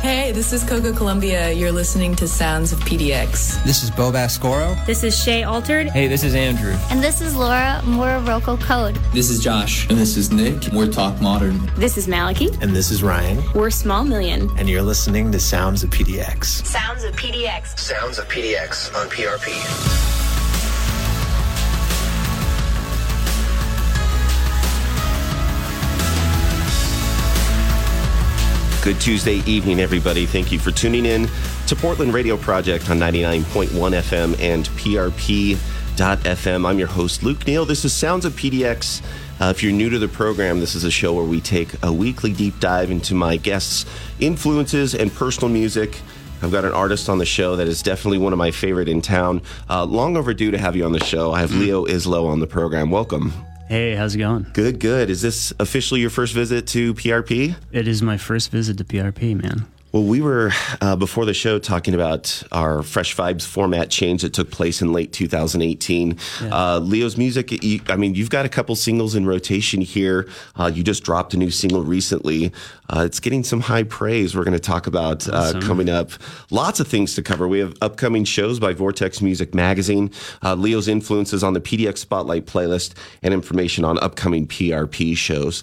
Hey, this is Coco Columbia. You're listening to Sounds of PDX. This is Bo Bascoro. This is Shay Altered. Hey, this is Andrew. And this is Laura Morocco Code. This is Josh. And this is Nick. We're Talk Modern. This is Maliki. And this is Ryan. We're Small Million. And you're listening to Sounds of PDX. Sounds of PDX. Sounds of PDX on PRP. Good Tuesday evening, everybody. Thank you for tuning in to Portland Radio Project on 99.1 FM and PRP.FM. I'm your host, Luke Neal. This is Sounds of PDX. Uh, if you're new to the program, this is a show where we take a weekly deep dive into my guests' influences and personal music. I've got an artist on the show that is definitely one of my favorite in town. Uh, long overdue to have you on the show. I have Leo Islo on the program. Welcome. Hey, how's it going? Good, good. Is this officially your first visit to PRP? It is my first visit to PRP, man. Well, we were uh, before the show talking about our Fresh Vibes format change that took place in late 2018. Yeah. Uh, Leo's music, you, I mean, you've got a couple singles in rotation here. Uh, you just dropped a new single recently. Uh, it's getting some high praise. We're going to talk about uh, awesome. coming up. Lots of things to cover. We have upcoming shows by Vortex Music Magazine, uh, Leo's influences on the PDX Spotlight playlist, and information on upcoming PRP shows.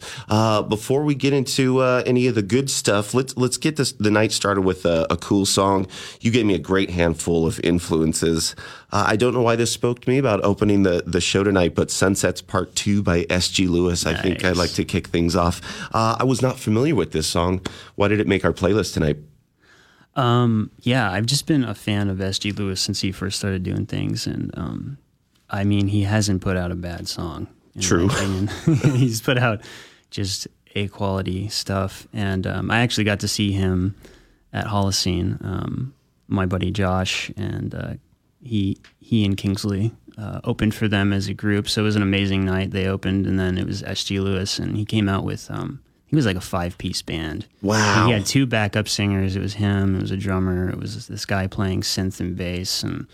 before we get into any of the good stuff, let's let's get this the night started with a, a, cool song. You gave me a great handful of influences. Uh, I don't know why this spoke to me about opening the, the show tonight, but Sunsets Part 2 by S.G. Lewis. Nice. I think I'd like to kick things off. Uh, I was not familiar with this song. Why did it make our playlist tonight? Um, yeah, I've just been a fan of S.G. Lewis since he first started doing things. And um, I mean, he hasn't put out a bad song. True. He's put out just a quality stuff. And um, I actually got to see him at Holocene. Um, my buddy Josh and uh, he he and Kingsley uh, opened for them as a group, so it was an amazing night. They opened, and then it was S.G. Lewis, and he came out with um, he was like a five piece band. Wow! he had two backup singers. It was him. It was a drummer. It was this guy playing synth and bass, and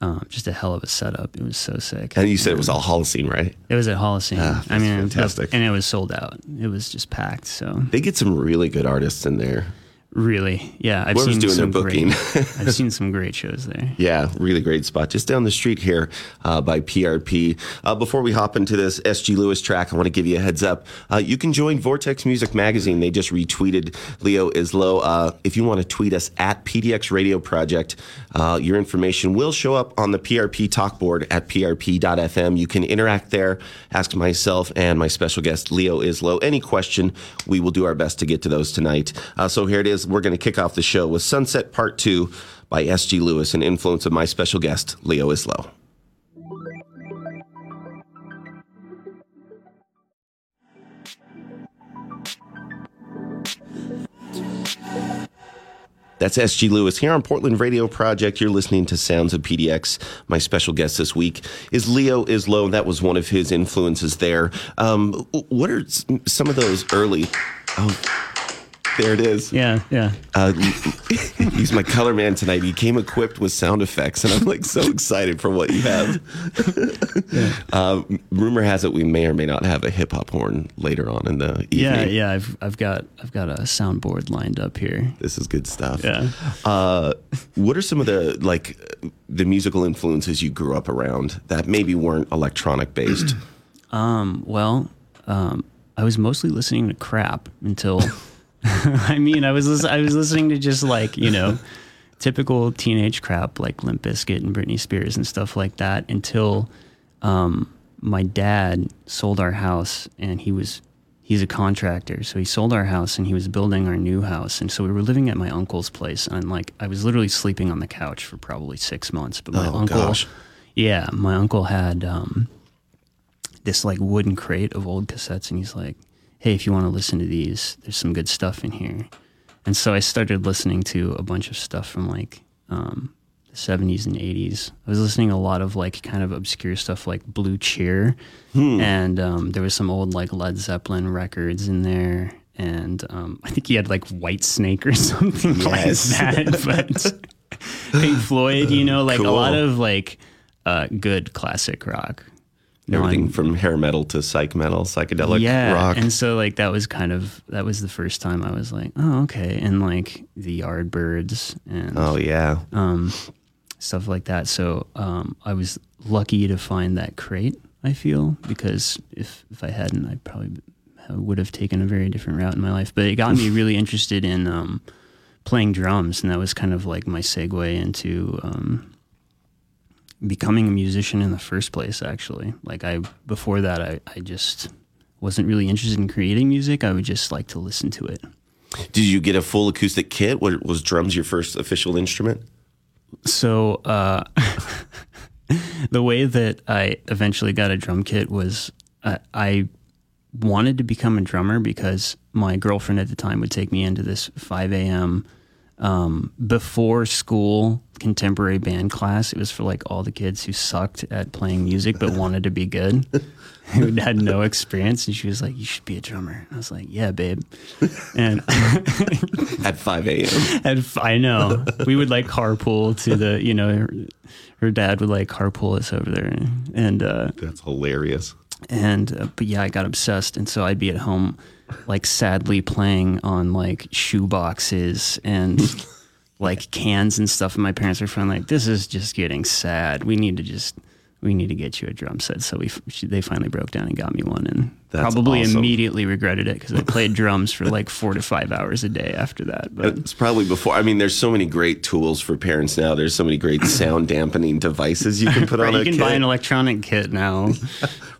um, just a hell of a setup. It was so sick. And you said it was all Holocene, right? It was at Holocene. Ah, I mean, fantastic. and it was sold out. It was just packed. So they get some really good artists in there. Really, yeah. I've Whoever's seen doing some their booking. Great, I've seen some great shows there. Yeah, really great spot just down the street here uh, by PRP. Uh, before we hop into this SG Lewis track, I want to give you a heads up. Uh, you can join Vortex Music Magazine. They just retweeted Leo Islo. Uh, if you want to tweet us at PDX Radio Project, uh, your information will show up on the PRP talk board at prp.fm. You can interact there, ask myself and my special guest Leo Islo any question. We will do our best to get to those tonight. Uh, so here it is is we're going to kick off the show with Sunset Part 2 by S.G. Lewis, an influence of my special guest, Leo Islo. That's SG Lewis here on Portland Radio Project. You're listening to Sounds of PDX. My special guest this week is Leo Islo. That was one of his influences there. Um, what are some of those early? Oh, there it is. Yeah, yeah. Uh, he's my color man tonight. He came equipped with sound effects, and I'm like so excited for what you have. yeah. uh, rumor has it we may or may not have a hip hop horn later on in the evening. Yeah, yeah. I've I've got I've got a soundboard lined up here. This is good stuff. Yeah. Uh, what are some of the like the musical influences you grew up around that maybe weren't electronic based? um. Well. Um. I was mostly listening to crap until I mean, I was I was listening to just like you know, typical teenage crap like Limp Bizkit and Britney Spears and stuff like that until um, my dad sold our house and he was he's a contractor. So he sold our house and he was building our new house. And so we were living at my uncle's place and like I was literally sleeping on the couch for probably six months. But my oh, uncle gosh. yeah my uncle had um, this like wooden crate of old cassettes and he's like hey, if you want to listen to these, there's some good stuff in here. And so I started listening to a bunch of stuff from like um, the 70s and 80s. I was listening to a lot of like kind of obscure stuff like Blue Cheer. Hmm. And um, there was some old like Led Zeppelin records in there. And um, I think he had like Whitesnake or something yes. like that. But Pink Floyd, you know, like cool. a lot of like uh, good classic rock. Everything from hair metal to psych metal, psychedelic yeah, rock. and so like that was kind of that was the first time I was like, oh okay, and like the Yardbirds and oh yeah. um, stuff like that. So um, I was lucky to find that crate. I feel because if if I hadn't, I probably would have taken a very different route in my life. But it got me really interested in um, playing drums, and that was kind of like my segue into um, becoming a musician in the first place. Actually, like I before that, I, I just wasn't really interested in creating music. I would just like to listen to it. Did you get a full acoustic kit? Was, was drums your first official instrument? So uh, the way that I eventually got a drum kit was uh, I wanted to become a drummer because my girlfriend at the time would take me into this 5 a.m. Um, before school contemporary band class. It was for like all the kids who sucked at playing music but wanted to be good, who had no experience. And she was like, "You should be a drummer." And I was like, "Yeah, babe." And At 5 a.m. f- I know we would like carpool to the, you know, her, her dad would like carpool us over there, and uh, That's hilarious. and uh, but yeah, I got obsessed, and so I'd be at home, like sadly playing on like shoe boxes and like cans and stuff. And my parents were finally like, "This is just getting sad. We need to just." We need to get you a drum set, so we they finally broke down and got me one, and That's probably awesome. immediately regretted it because I played drums for like four to five hours a day after that. But It's probably before. I mean, there's so many great tools for parents now. There's so many great sound dampening devices you can put Right, on a you can kit. buy an electronic kit now.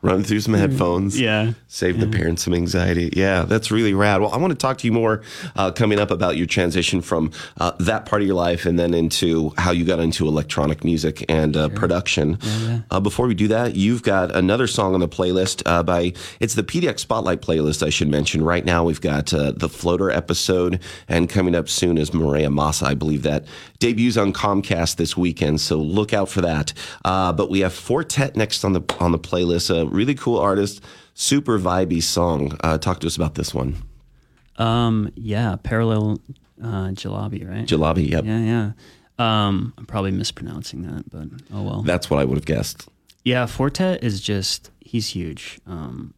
Run through some headphones. Yeah. Save the parents some anxiety. Yeah, that's really rad. Well, I want to talk to you more uh, coming up about your transition from uh, that part of your life and then into how you got into electronic music and uh, production. Uh, before we do that, you've got another song on the playlist uh, by, it's the PDX Spotlight playlist, I should mention. Right now, we've got uh, the Floater episode, and coming up soon is Maria Massa, I believe that debuts on Comcast this weekend, so look out for that. Uh, but we have Four Tet next on the on the playlist, a really cool artist, super vibey song. Uh, talk to us about this one, Um, yeah, parallel uh, jalabi, right? Jalabi. Yep, yeah, yeah. Um, I'm probably mispronouncing that, but oh well. that's what I would have guessed. yeah, Four Tet is just he's huge. Um,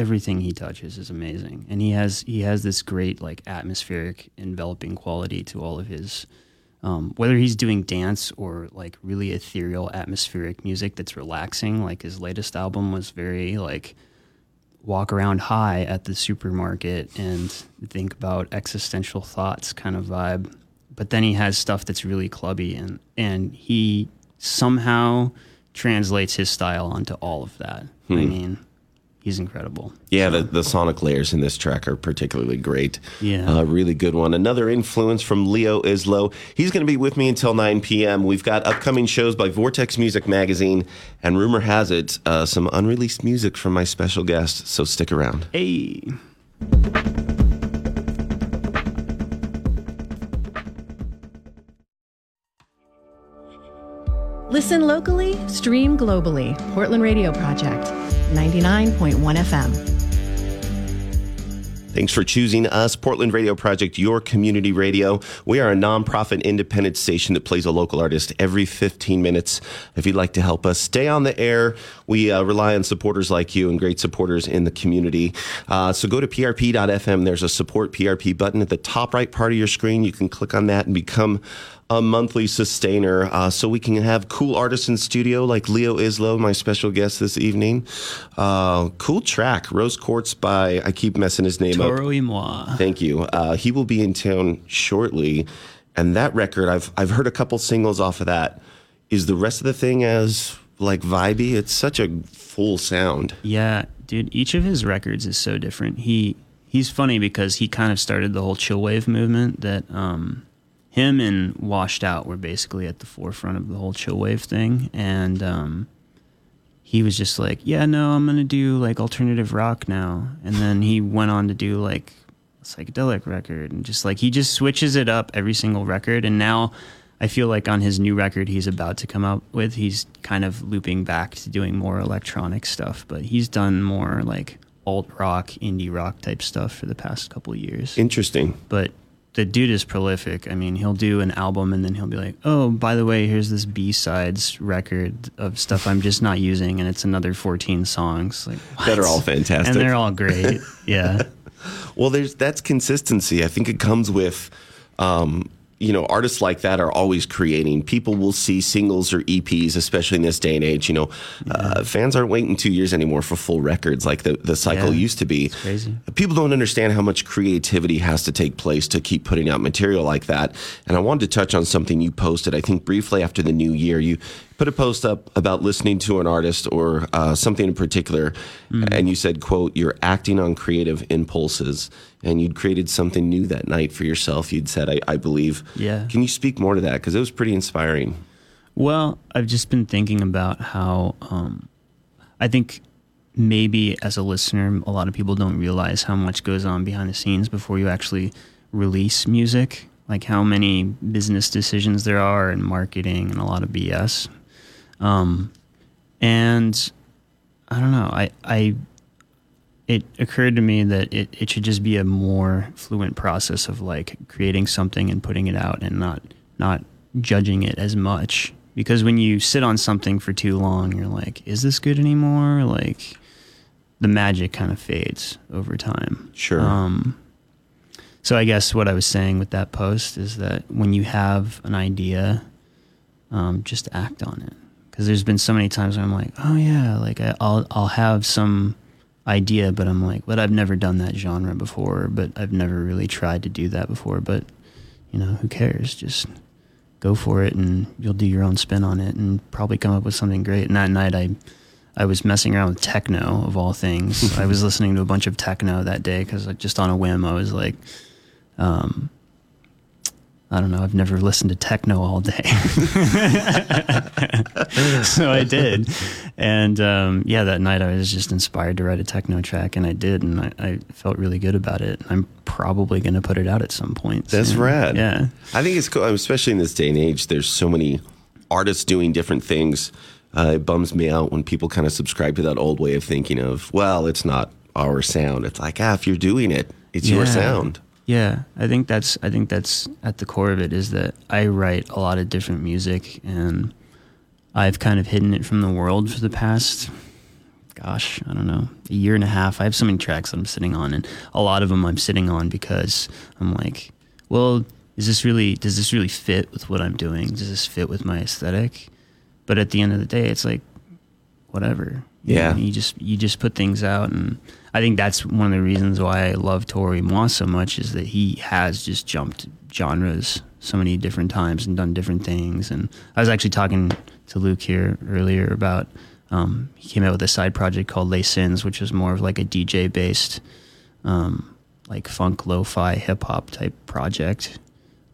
everything he touches is amazing, and he has he has this great like atmospheric enveloping quality to all of his. Um, whether he's doing dance or like really ethereal atmospheric music that's relaxing, like his latest album was very like walk around high at the supermarket and think about existential thoughts kind of vibe. But then he has stuff that's really clubby and and he somehow translates his style onto all of that. I mean, he's incredible. Yeah, the, the sonic layers in this track are particularly great. Yeah. Uh, really good one. Another influence from Leo Islo. He's going to be with me until 9 p.m. We've got upcoming shows by Vortex Music Magazine, and rumor has it, uh, some unreleased music from my special guest, so stick around. Hey. Listen locally, stream globally. Portland Radio Project, 99.1 FM. Thanks for choosing us, Portland Radio Project, your community radio. We are a nonprofit independent station that plays a local artist every 15 minutes. If you'd like to help us stay on the air, we uh, rely on supporters like you and great supporters in the community. Uh, so go to prp.fm. There's a support PRP button at the top right part of your screen. You can click on that and become a monthly sustainer uh, so we can have cool artists in studio like Leo Islo, my special guest this evening. Uh, cool track, Rose Quartz by, I keep messing his name up. Toro y moi. Thank you. Uh, he will be in town shortly, and that record I've I've heard a couple singles off of that. Is the rest of the thing as like vibey? It's such a full sound. Yeah, dude, each of his records is so different. He he's funny because he kind of started the whole chill wave movement that um him and Washed Out were basically at the forefront of the whole chill wave thing and um he was just like, "Yeah, no, I'm going to do like alternative rock now." And then he went on to do like a psychedelic record and just like he just switches it up every single record and now I feel like on his new record he's about to come out with, he's kind of looping back to doing more electronic stuff, but he's done more like alt rock, indie rock type stuff for the past couple of years. Interesting. But the dude is prolific. I mean, he'll do an album and then he'll be like, "Oh, by the way, here's this B sides record of stuff I'm just not using, and it's another 14 songs like That are all fantastic. and they're all great. yeah, Well, there's that's consistency. I think it comes with, um, you know, artists like that are always creating. People will see singles or EPs, especially in this day and age. You know, uh, fans aren't waiting two years anymore for full records like the the cycle Yeah. used to be. crazy. People don't understand how much creativity has to take place to keep putting out material like that. And I wanted to touch on something you posted. I think briefly after the new year, you put a post up about listening to an artist or uh, something in particular, and you said, "quote You're acting on creative impulses." And you'd created something new that night for yourself. You'd said, "I, I believe." Yeah. Can you speak more to that? Because it was pretty inspiring. Well, I've just been thinking about how um, I think maybe as a listener, a lot of people don't realize how much goes on behind the scenes before you actually release music. Like how many business decisions there are and marketing and a lot of BS. Um, and I don't know. I, I it occurred to me that it, it should just be a more fluent process of like creating something and putting it out and not not judging it as much. Because when you sit on something for too long you're like is this good anymore? Like the magic kind of fades over time. Sure. um, so i guess what i was saying with that post is that when you have an idea um, just act on it. Because there's been so many times where i'm like oh yeah like I, i'll i'll have some idea but i'm like but i've never done that genre before but i've never really tried to do that before. But you know who cares? Just go for it and you'll do your own spin on it and probably come up with something great. And that night i i was messing around with techno of all things. I was listening to a bunch of techno that day because like, just on a whim i was like um I don't know. I've never listened to techno all day, so I did. And um, yeah, that night I was just inspired to write a techno track, and I did, and I, I felt really good about it. I'm probably going to put it out at some point. That's soon. rad. Yeah. I think it's cool, especially in this day and age. There's so many artists doing different things. Uh, it bums me out when people kind of subscribe to that old way of thinking of, well, it's not our sound. It's like, ah, if you're doing it, it's your sound. Yeah, I think that's I think that's at the core of it is that I write a lot of different music and I've kind of hidden it from the world for the past gosh, I don't know, a year and a half. I have so many tracks that I'm sitting on and a lot of them I'm sitting on because I'm like, well, is this really does this really fit with what I'm doing? Does this fit with my aesthetic? But at the end of the day, it's like whatever. You Yeah. know, you just you just put things out and I think that's one of the reasons why I love Toro y Moi so much is that he has just jumped genres so many different times and done different things. And I was actually talking to Luke here earlier about um, he came out with a side project called Les Sins, which is more of like a DJ based um, like funk lo-fi hip hop type project.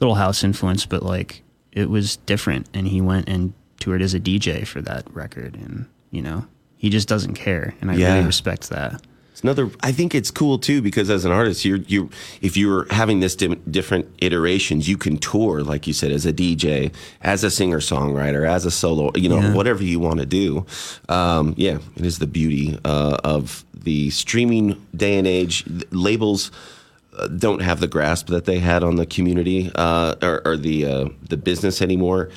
Little house influence, but like it was different and he went and toured as a DJ for that record and you know, he just doesn't care and I Yeah. really respect that. It's another. I think it's cool too because as an artist, you're you if you're having this dim, different iterations, you can tour like you said as a DJ, as a singer songwriter, as a solo. You know, Yeah. whatever you want to do. Um, yeah, it is the beauty uh, of the streaming day and age. Labels uh, don't have the grasp that they had on the community uh, or, or the uh, the business anymore.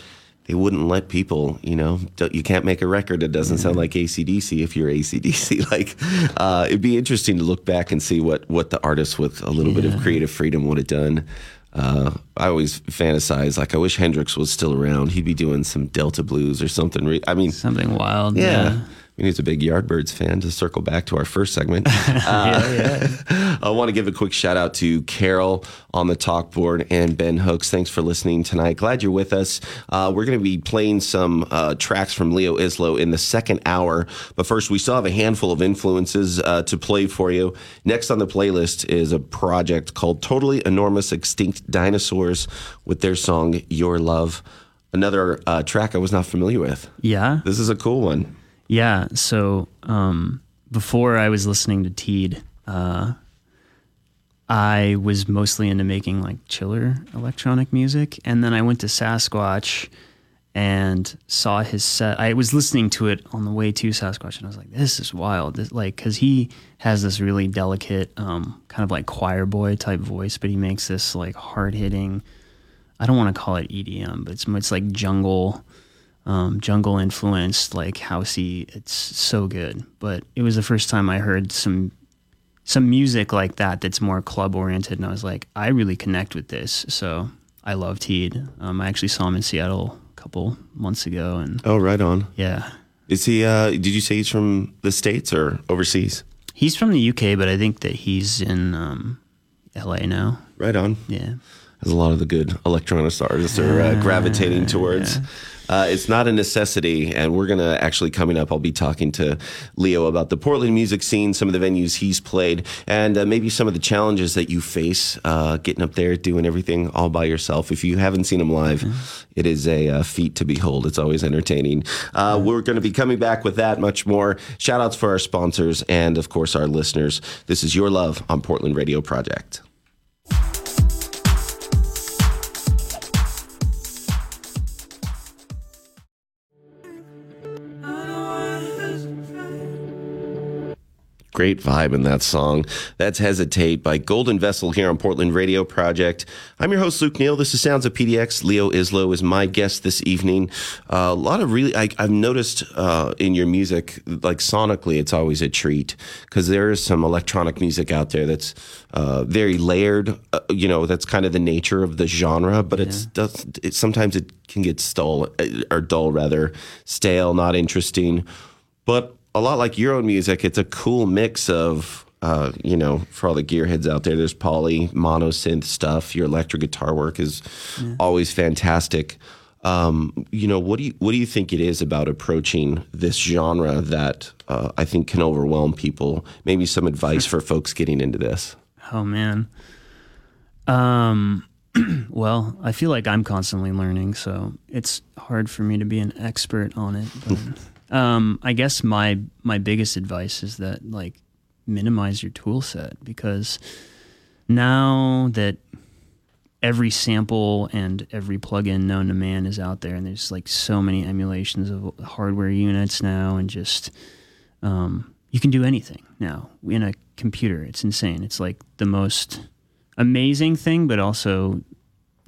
They wouldn't let people, you know, you can't make a record that doesn't sound like ACDC if you're ACDC. Like, uh, it'd be interesting to look back and see what, what the artists with a little bit of creative freedom would have done. Uh, I always fantasize, like, I wish Hendrix was still around. He'd be doing some Delta blues or something. Re- I mean, Something wild. yeah. I he's a big Yardbirds fan. To circle back to our first segment, uh, I want to give a quick shout out to Carol on the talk board and Ben Hooks. Thanks for listening tonight. Glad you're with us. Uh, we're going to be playing some uh, tracks from Leo Islo in the second hour. But first, we still have a handful of influences uh, to play for you. Next on the playlist is a project called Totally Enormous Extinct Dinosaurs with their song Your Love. Another uh, track I was not familiar with. Yeah. This is a cool one. Yeah. So um, before I was listening to Teed, uh, I was mostly into making like chiller electronic music, and then I went to Sasquatch, and saw his set. I was listening to it on the way to Sasquatch, and I was like, "This is wild!" This, like, because he has this really delicate, um, kind of like choir boy type voice, but he makes this like hard hitting. I don't want to call it EDM, but it's it's like jungle, um, jungle influenced, like housey. It's so good. But it was the first time I heard some some music like that that's more club oriented, and I was like, I really connect with this. So I loved Teed. Um, I actually saw him in Seattle a couple months ago, and Oh, right on. yeah, Is he? Uh, did you say he's from the states or overseas? he's from the UK, but I think that he's in um, LA now. Right on. Yeah. As a lot of the good electronic artists are uh, gravitating towards. Uh, it's not a necessity, and we're gonna actually coming up. I'll be talking to Leo about the Portland music scene, some of the venues he's played, and uh, maybe some of the challenges that you face uh, getting up there, doing everything all by yourself. If you haven't seen him live, it is a uh, feat to behold. It's always entertaining. Uh, we're going to be coming back with that much more. Shout outs for our sponsors and, of course, our listeners. This is your love on Portland Radio Project. Great vibe in that song. That's Hesitate by Golden Vessel here on Portland Radio Project. I'm your host, Luke Neal. This is Sounds of PDX. Leo Islo is my guest this evening. Uh, a lot of really, I, I've noticed uh, in your music, like sonically, it's always a treat because there is some electronic music out there that's uh, very layered. Uh, you know, that's kind of the nature of the genre, but it's does, it, sometimes it can get stale or dull, rather, stale, not interesting. But a lot like your own music, it's a cool mix of, uh, you know, for all the gearheads out there, there's poly, mono synth stuff. Your electric guitar work is always fantastic. Um, you know, what do you what do you think it is about approaching this genre that uh, I think can overwhelm people? Maybe some advice for folks getting into this. Oh man. Um well, I feel like I'm constantly learning, so it's hard for me to be an expert on it. But um I guess my my biggest advice is that like minimize your tool set because now that every sample and every plugin known to man is out there and there's like so many emulations of hardware units now and just um, you can do anything now in a computer. It's insane. It's like the most amazing thing but also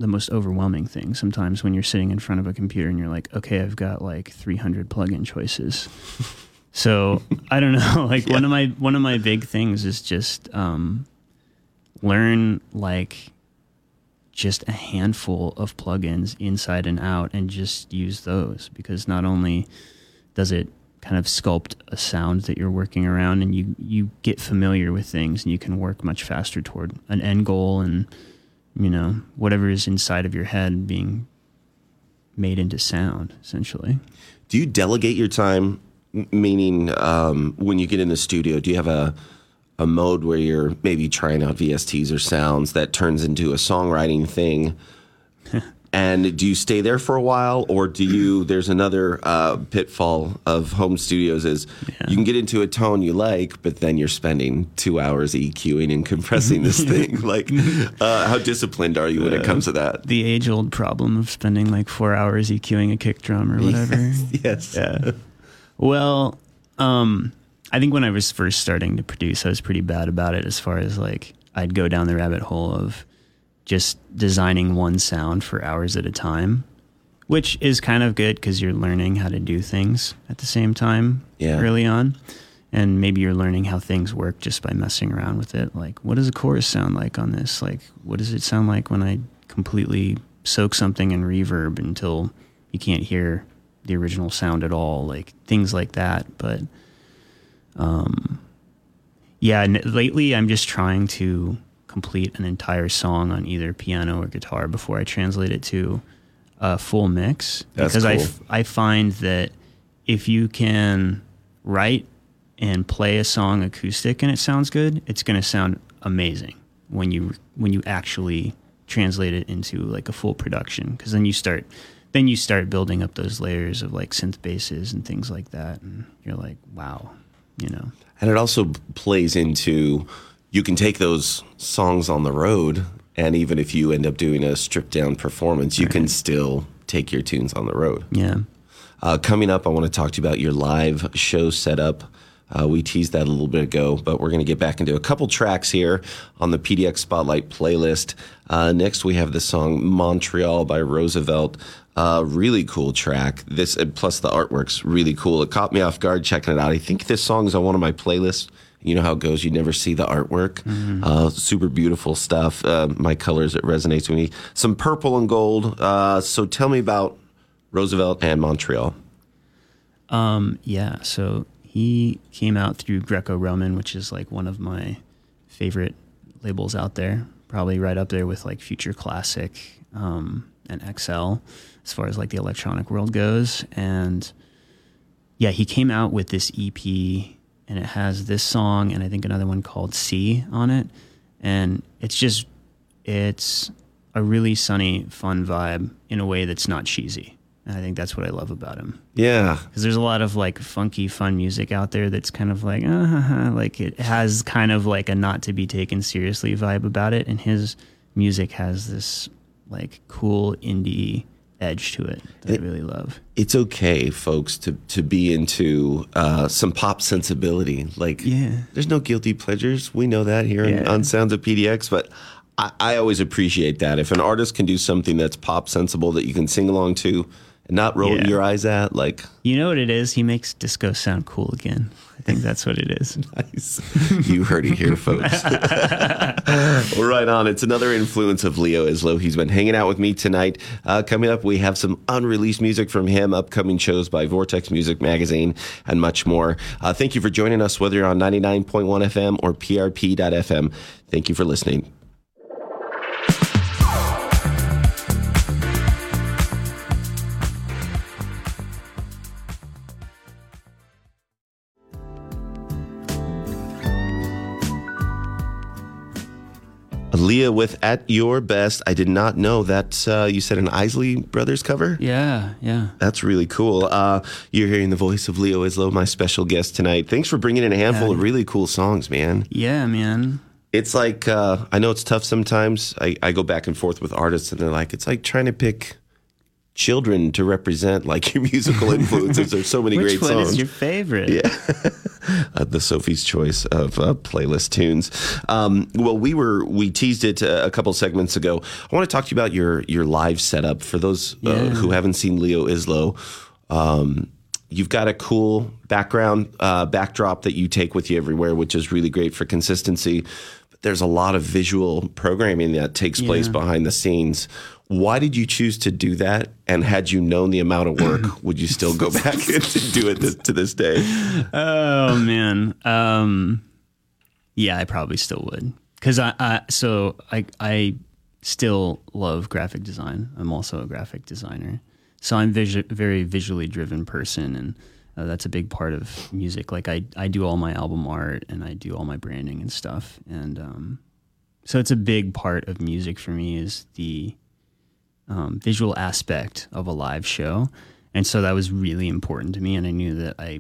the most overwhelming thing sometimes when you're sitting in front of a computer and you're like okay i've got like 300 plugin choices. So i don't know like one of my one of my big things is just um, learn like just a handful of plugins inside and out and just use those because not only does it kind of sculpt a sound that you're working around and you you get familiar with things and you can work much faster toward an end goal and you know whatever is inside of your head being made into sound essentially Do you delegate your time? Meaning, um, when you get in the studio, do you have a a mode where you're maybe trying out VSTs or sounds that turns into a songwriting thing? And do you stay there for a while, or do you? There's another uh, pitfall of home studios is you can get into a tone you like, but then you're spending two hours EQing and compressing this thing. Like, uh, how disciplined are you when it comes to that? the age old problem of spending like 4 hours EQing a kick drum or whatever yes. Yeah. Well, um, I think when I was first starting to produce, I was pretty bad about it as far as like I'd go down the rabbit hole of just designing one sound for hours at a time, which is kind of good because you're learning how to do things at the same time Yeah. early on. And maybe you're learning how things work just by messing around with it. Like, what does a chorus sound like on this? Like, what does it sound like when I completely soak something in reverb until you can't hear the original sound at all? Like, things like that. But, um, yeah, lately I'm just trying to complete an entire song on either piano or guitar before I translate it to a full mix. That's because I, cool. f- I find that if you can write and play a song acoustic and it sounds good, it's going to sound amazing when you when you actually translate it into like a full production because then you start then you start building up those layers of like synth basses and things like that and you're like wow you know And it also plays into you can take those songs on the road, and even if you end up doing a stripped down performance, you can still take your tunes on the road. Yeah. Uh, coming up, I want to talk to you about your live show setup. Uh, we teased that a little bit ago, but we're going to get back into a couple tracks here on the PDX Spotlight playlist. Uh, next, we have the song Montreal by Roosevelt. Uh, really cool track. This and plus the artwork's really cool. It caught me off guard checking it out. I think this song's on one of my playlists. You know how it goes. You never see the artwork. Uh, super beautiful stuff. Uh, my colors it resonates with me. Some purple and gold. Uh, so tell me about Roosevelt and Montreal. Um, yeah, so he came out through Greco Roman, which is like one of my favorite labels out there. Probably right up there with like Future Classic um, and XL as far as like the electronic world goes. And yeah, he came out with this EP and it has this song and I think another one called C on it. And it's just, it's a really sunny, fun vibe in a way that's not cheesy. And I think that's what I love about him Yeah, because there's a lot of like funky, fun music out there that's kind of like, uh, huh. like it has kind of like a not to be taken seriously vibe about it, and his music has this like cool indie edge to it that I really love. it's okay, folks, to to be into uh, some pop sensibility. Like, Yeah. there's no guilty pleasures. We know that here on- Yeah. on Sounds of PDX, but. I, I always appreciate that. If an artist can do something that's pop sensible that you can sing along to and not roll Yeah. your eyes at, like, You know what it is? He makes disco sound cool again. I think that's what it is. nice. you heard it here, folks. well, right on. It's another influence of Leo Islo. He's been hanging out with me tonight. Uh, coming up, we have some unreleased music from him, upcoming shows by Vortex Music Magazine, and much more. Uh, thank you for joining us, whether you're on 99.1 FM or PRP.FM. Thank you for listening. Aaliyah with At Your Best. I did not know that uh, you said an Isley Brothers cover. Yeah, yeah. That's really cool. Uh, you're hearing the voice of Leo Islo, my special guest tonight. Thanks for bringing in a handful of really cool songs, man. Yeah, man. It's like, uh, I know it's tough sometimes. I, I go back and forth with artists, and they're like, it's like trying to pick children to represent like your musical influences. There's so many Which great one songs. is your favorite? Yeah. uh, the Sophie's Choice of uh, playlist tunes. Um, well, we were we teased it uh, a couple segments ago. I want to talk to you about your your live setup for those uh, Yeah. who haven't seen Leo Islo. Um, you've got a cool background uh, backdrop that you take with you everywhere, which is really great for consistency. But there's a lot of visual programming that takes place behind the scenes. Why did you choose to do that? And had you known the amount of work, would you still go back and do it this, to this day? Oh man. Um, yeah, I probably still would. Cause I, I so I I still love graphic design. I'm also a graphic designer. So I'm visu- very visually driven person and uh, that's a big part of music. Like I, I do all my album art and I do all my branding and stuff. And um, so it's a big part of music for me is the um, visual aspect of a live show. And so that was really important to me. And I knew that I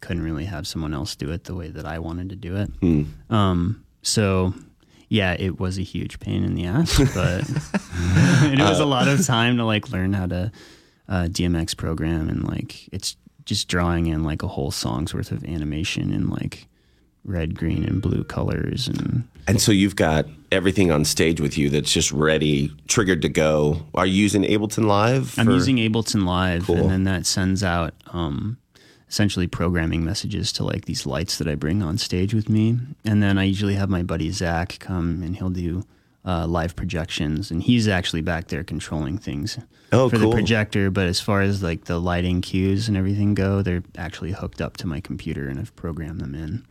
couldn't really have someone else do it the way that I wanted to do it. Um, so yeah, it was a huge pain in the ass, but it was a lot of time to like learn how to uh, DMX program and like it's just drawing in like a whole song's worth of animation and like red, green, and blue colors and And so you've got everything on stage with you that's just ready, triggered to go. Are you using Ableton Live? I'm using Ableton Live, Cool. and then that sends out um, essentially programming messages to like these lights that I bring on stage with me. And then I usually have my buddy Zach come and he'll do uh, live projections, and he's actually back there controlling things Oh, for cool. the projector. But as far as like the lighting cues and everything go, they're actually hooked up to my computer, and I've programmed them in.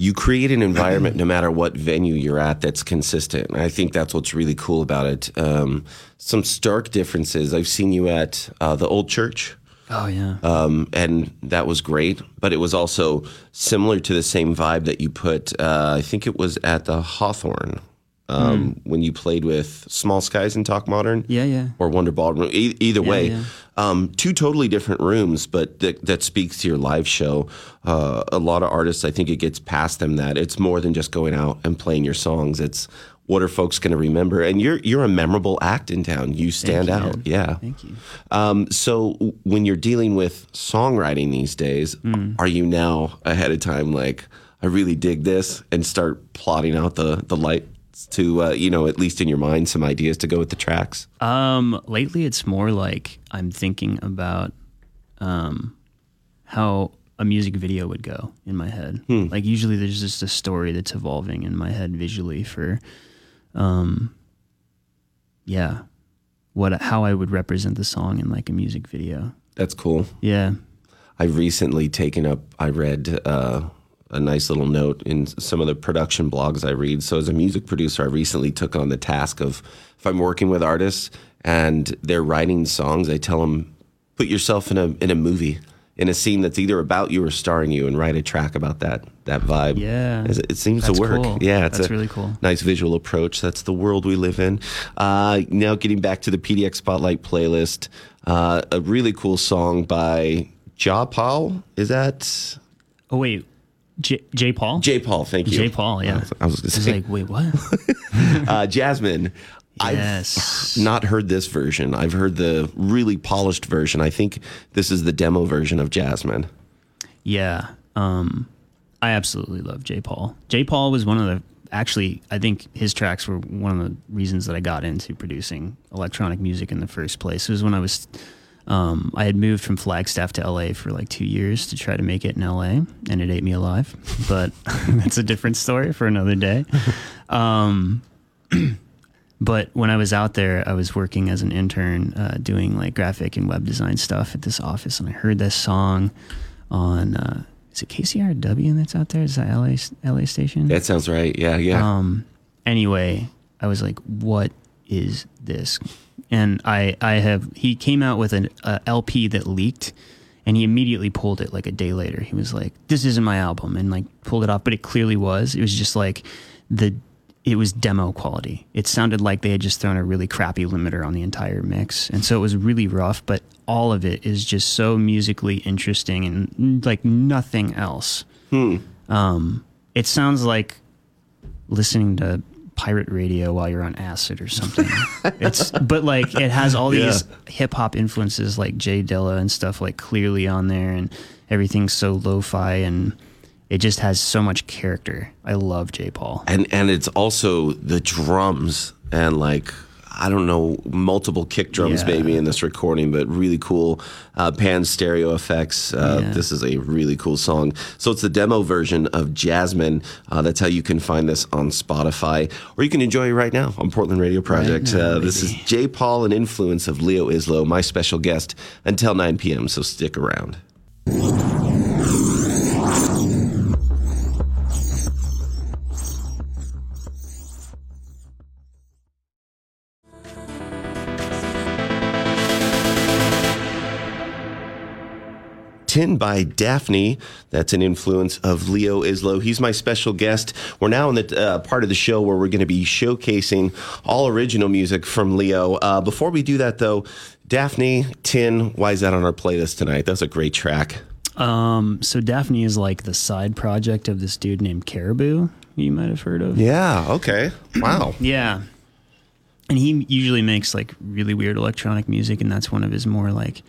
You create an environment no matter what venue you're at that's consistent. And I think that's what's really cool about it. Um, some stark differences. I've seen you at uh, the old church. Oh yeah. um, and that was great. But it was also similar to the same vibe that you put. Uh, I think it was at the Hawthorne um, when you played with Small Skies and Talk Modern. Yeah, yeah. Or Wonder Ballroom. E- either way, yeah. Um, two totally different rooms, but th- that speaks to your live show. Uh, a lot of artists, I think it gets past them that it's more than just going out and playing your songs. It's what are folks going to remember? And you're you're a memorable act in town. You stand you, out. man. Yeah. Thank you. Um, so w- when you're dealing with songwriting these days, Hmm. are you now ahead of time like I really dig this and start plotting out the the lights to uh, you know at least in your mind some ideas to go with the tracks? Um, lately, it's more like I'm thinking about um, how a music video would go in my head. Like usually, there's just a story that's evolving in my head visually for, um, yeah, what how I would represent the song in like a music video. That's cool. Yeah, I've recently taken up. I read uh, a nice little note in some of the production blogs I read. So as a music producer, I recently took on the task of if I'm working with artists and they're writing songs, I tell them put yourself in a in a movie. In a scene that's either about you or starring you, and write a track about that that vibe. Yeah. It, it seems That's to work. cool. Yeah, it's That's a really cool. Nice visual approach. That's the world we live in. Uh, now, getting back to the PDX Spotlight playlist, uh, a really cool song by Jai Paul. Is that Oh wait, J, Jai Paul. Jai Paul? Thank you. Jai Paul. Yeah. I was, was going I to was say like, wait, what? uh, Jasmine. yes. I've not heard this version. I've heard the really polished version. I think this is the demo version of Jasmine. Yeah. Um, I absolutely love Jai Paul. Jai Paul was one of the actually I think his tracks were one of the reasons that I got into producing electronic music in the first place. It was when I was um, I had moved from Flagstaff to LA for like two years to try to make it in LA, and it ate me alive. But that's a different story for another day. Um, but when I was out there, I was working as an intern uh, doing like graphic and web design stuff at this office, and I heard this song on uh, is it KCRW that's out there? Is that LA LA station? That sounds right. Yeah, yeah. Um, anyway, I was like, "What is this?" And I, I have. He came out with an a LP that leaked, and he immediately pulled it like a day later. He was like, "This isn't my album," and like pulled it off. But it clearly was. It was just like the. It was demo quality. It sounded like they had just thrown a really crappy limiter on the entire mix, and so it was really rough. But all of it is just so musically interesting and like nothing else. Um, it sounds like listening to pirate radio while you're on acid or something. it's but like it has all these hip hop influences like J Dilla and stuff like clearly on there and everything's so lo-fi and it just has so much character. I love Jai Paul. and and it's also the drums and like I don't know multiple kick drums Yeah. maybe in this recording, but really cool uh, pan stereo effects. Uh, Yeah. This is a really cool song. So it's the demo version of Jasmine. Uh, that's how you can find this on Spotify, or you can enjoy it right now on Portland Radio Project. now, uh, this is. Jai Paul, an influence of Leo Islo, my special guest until 9 p.m. So stick around. By Daphni. That's an influence of Leo Islo. He's my special guest. We're now in the uh, part of the show where we're going to be showcasing all original music from Leo. Uh, before we do that, though, Daphni, Tin, why is that on our playlist tonight? That's a great track. Um, so Daphni is like the side project of this dude named Caribou. You might have heard of. Yeah, okay. Wow. Yeah. And he usually makes like really weird electronic music, and that's one of his more like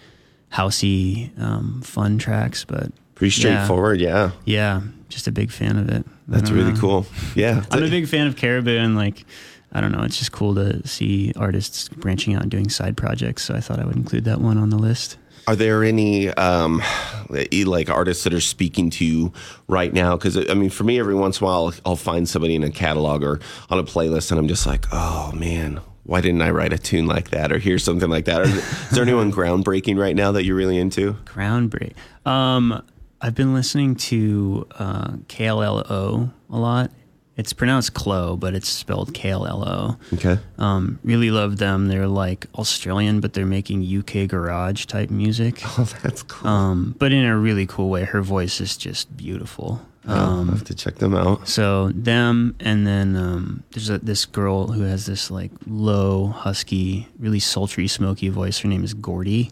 housey, um, fun tracks. But Pretty straightforward, yeah. Yeah, just a big fan of it. That's really know. cool. Yeah. I'm a big fan of Caribou, and like, I don't know, it's just cool to see artists branching out and doing side projects. So I thought I would include that one on the list. Are there any um, like artists that are speaking to you right now? Because I mean, for me, every once in a while, I'll find somebody in a catalog or on a playlist, and I'm just like, oh man, why didn't I write a tune like that or hear something like that? Or is there anyone groundbreaking right now that you're really into? Groundbreak. Um, I've been listening to uh, KLLO a lot. It's pronounced Klo, but it's spelled KLLO. Okay. Um, really love them. They're like Australian, but they're making UK garage type music. Oh, that's cool. Um, but in a really cool way. Her voice is just beautiful. Um, have to check them out. so them, and then um, there's a, this girl who has this like low, husky, really sultry, smoky voice. Her name is Gordy,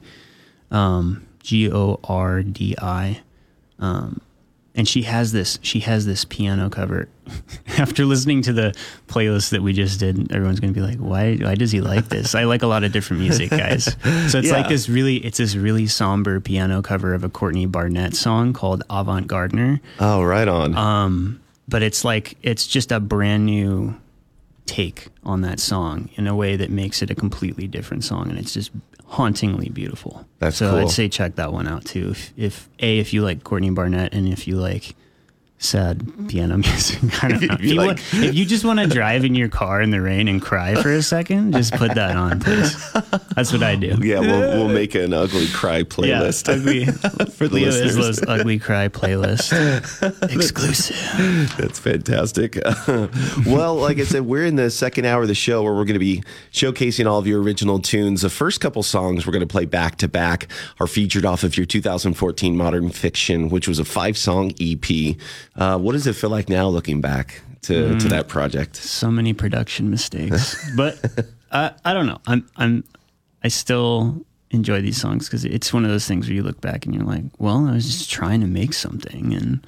um, G O R D I, um, and she has this she has this piano cover. After listening to the playlist that we just did, everyone's gonna be like, "Why? Why does he like this?" I like a lot of different music, guys. So it's Yeah. like this really it's this really somber piano cover of a Courtney Barnett song called Avant Gardener Oh, right on. Um, but it's like it's just a brand new take on that song in a way that makes it a completely different song and it's just hauntingly beautiful That's so cool. i'd say check that one out too if, if a if you like courtney barnett and if you like sad piano music i don't know if you like- want- if you just want to drive in your car in the rain and cry for a second just put that on please that's what i do yeah, we'll, we'll make an ugly cry playlist. yeah, ugly, For the Leo listeners. Islo's ugly cry playlist exclusive That's fantastic. well, like I said, we're in the second hour of the show where we're going to be showcasing all of your original tunes. The first couple songs we're going to play back to back are featured off of your 2014 Modern Fiction, which was a five song EP. Uh, what does it feel like now looking back to, to that project? so many production mistakes. but I, I don't know. I'm I'm I still enjoy these songs because it's one of those things where you look back and you're like, well, I was just trying to make something, and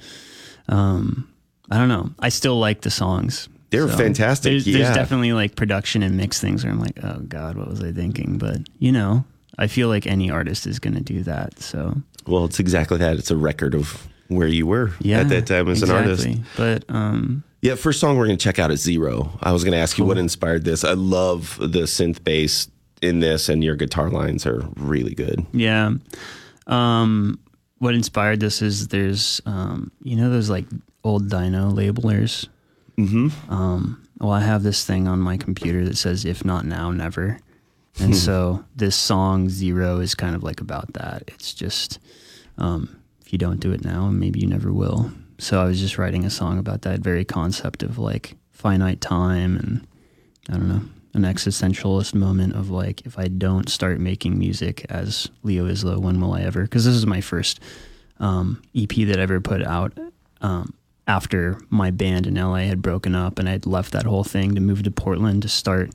um, I don't know. I still like the songs. They're fantastic, There's, yeah. there's definitely like production and mix things where I'm like, oh god, what was I thinking? But you know, I feel like any artist is going to do that. So Well, it's exactly that. It's a record of where you were yeah, at that time as an artist. But um, Yeah, first song we're going to check out is Zero. I was going to ask you what inspired this. I love the synth bass in this, and your guitar lines are really good. Yeah. Um, what inspired this is there's, um, you know, those like old Dymo labelers. Mm-hmm. Um, well, I have this thing on my computer that says "If not now, never," and so this song Zero is kind of like about that. It's just um, you don't do it now, and maybe you never will. So I was just writing a song about that very concept of like finite time and I don't know, an existentialist moment of like, if I don't start making music as Leo Islo, when will I ever? Because this is my first um, EP that I ever put out um, after my band in LA had broken up and I'd left that whole thing to move to Portland to start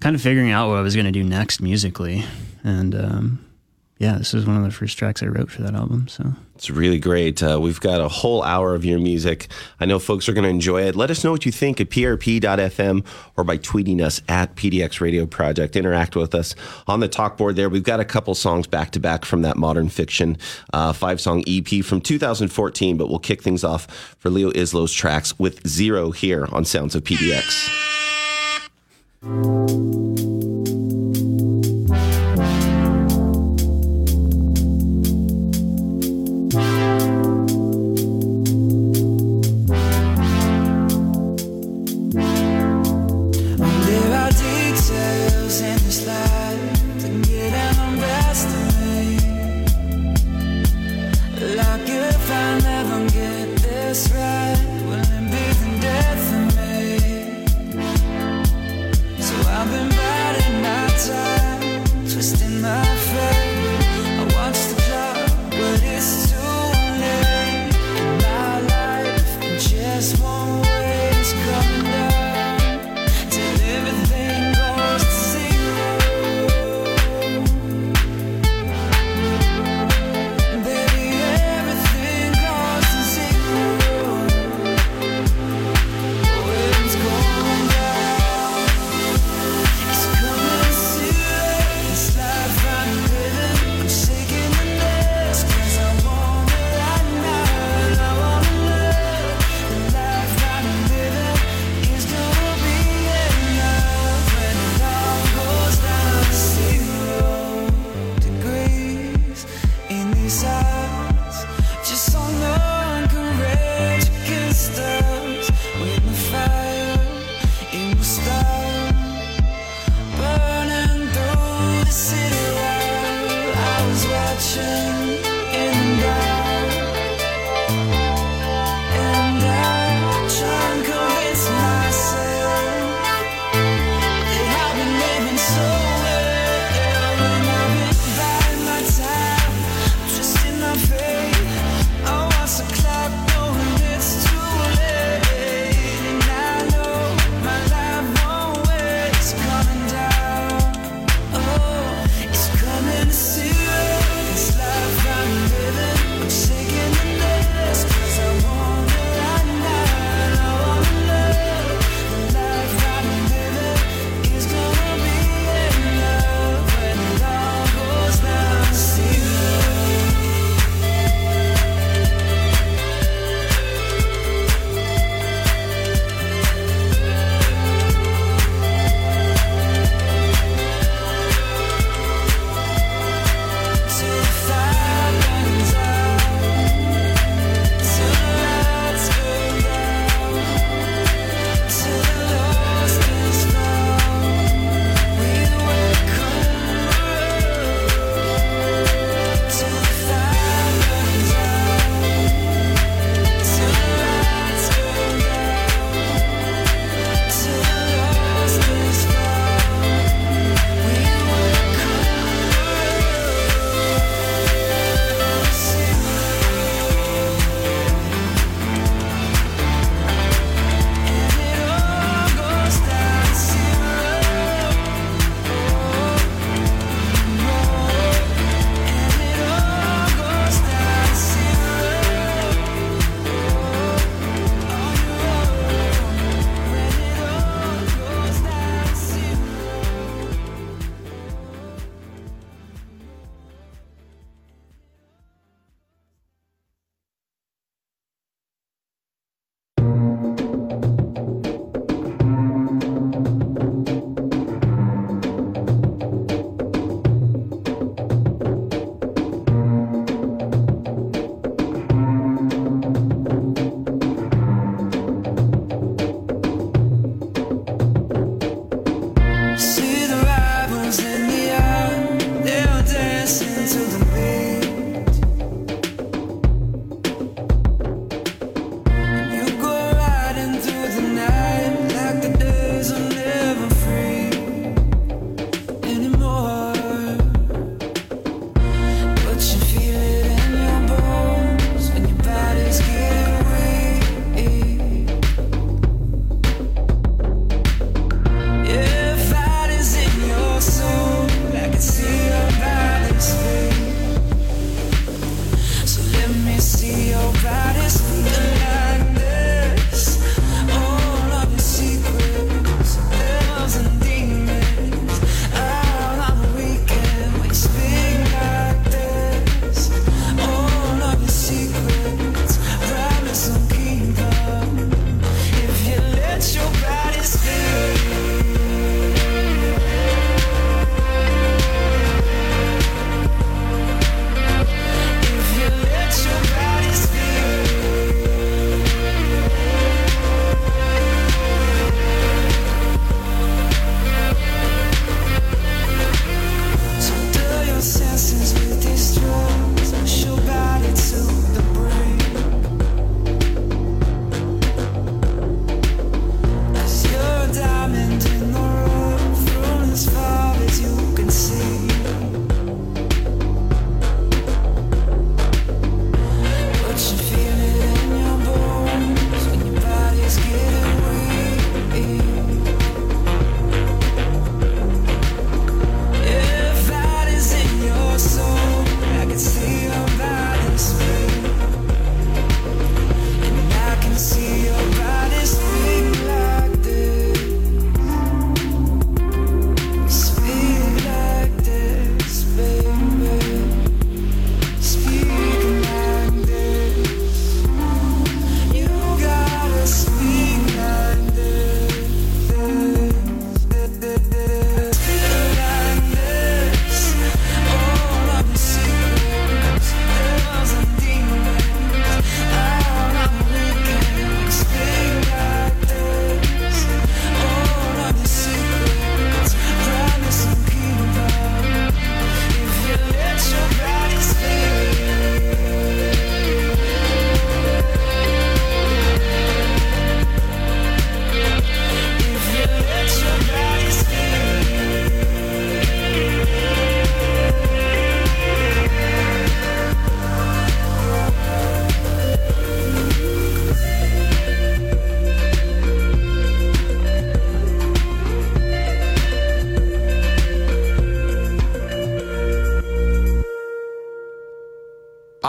kind of figuring out what I was going to do next musically. And um, yeah, this is one of the first tracks I wrote for that album. So It's really great. Uh, we've got a whole hour of your music. I know folks are going to enjoy it. Let us know what you think at prp.fm or by tweeting us at PDX Radio Project. Interact with us on the talk board there. We've got a couple songs back to back from that Modern Fiction uh, five song EP from 2014, but we'll kick things off for Leo Islo's tracks with Zero here on Sounds of PDX.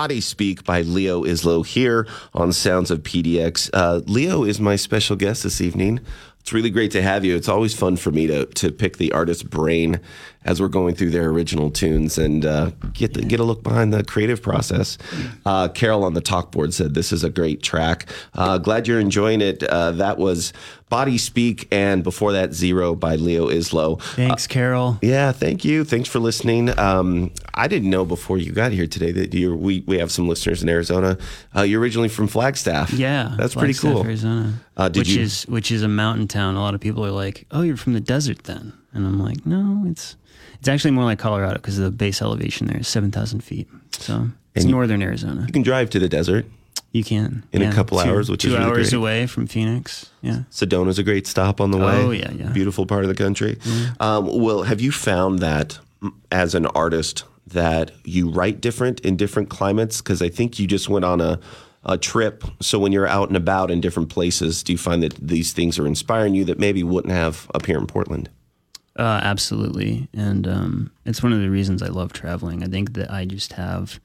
Body Speak by Leo Islo here on Sounds of PDX. Uh, Leo is my special guest this evening. It's really great to have you. It's always fun for me to to pick the artist's brain as we're going through their original tunes and uh, get the, get a look behind the creative process. Uh, Carol on the talk board said this is a great track. Uh, glad you're enjoying it. Uh, that was Body Speak, and before that, Zero by Leo Islo. Thanks, Carol. Yeah, thank you. Thanks for listening. Um, I didn't know before you got here today that you we we have some listeners in Arizona. Uh, you're originally from Flagstaff. Yeah, that's pretty cool. Arizona, Uh, which you- is which is a mountain town. A lot of people are like, "Oh, you're from the desert, then?" And I'm like, "No, it's it's actually more like Colorado because the base elevation there is seven thousand feet. So it's And northern Arizona. You can drive to the desert. You can In a couple Two- hours, which two is really hours great. away from Phoenix. Yeah. Sedona's a great stop on the way. Oh, yeah, yeah. Beautiful part of the country. Um, well, have you found that as an artist that you write different in different climates? Because I think you just went on a a trip. So when you're out and about in different places, do you find that these things are inspiring you that maybe wouldn't have up here in Portland? Uh, absolutely, and um, it's one of the reasons I love traveling. I think that I just have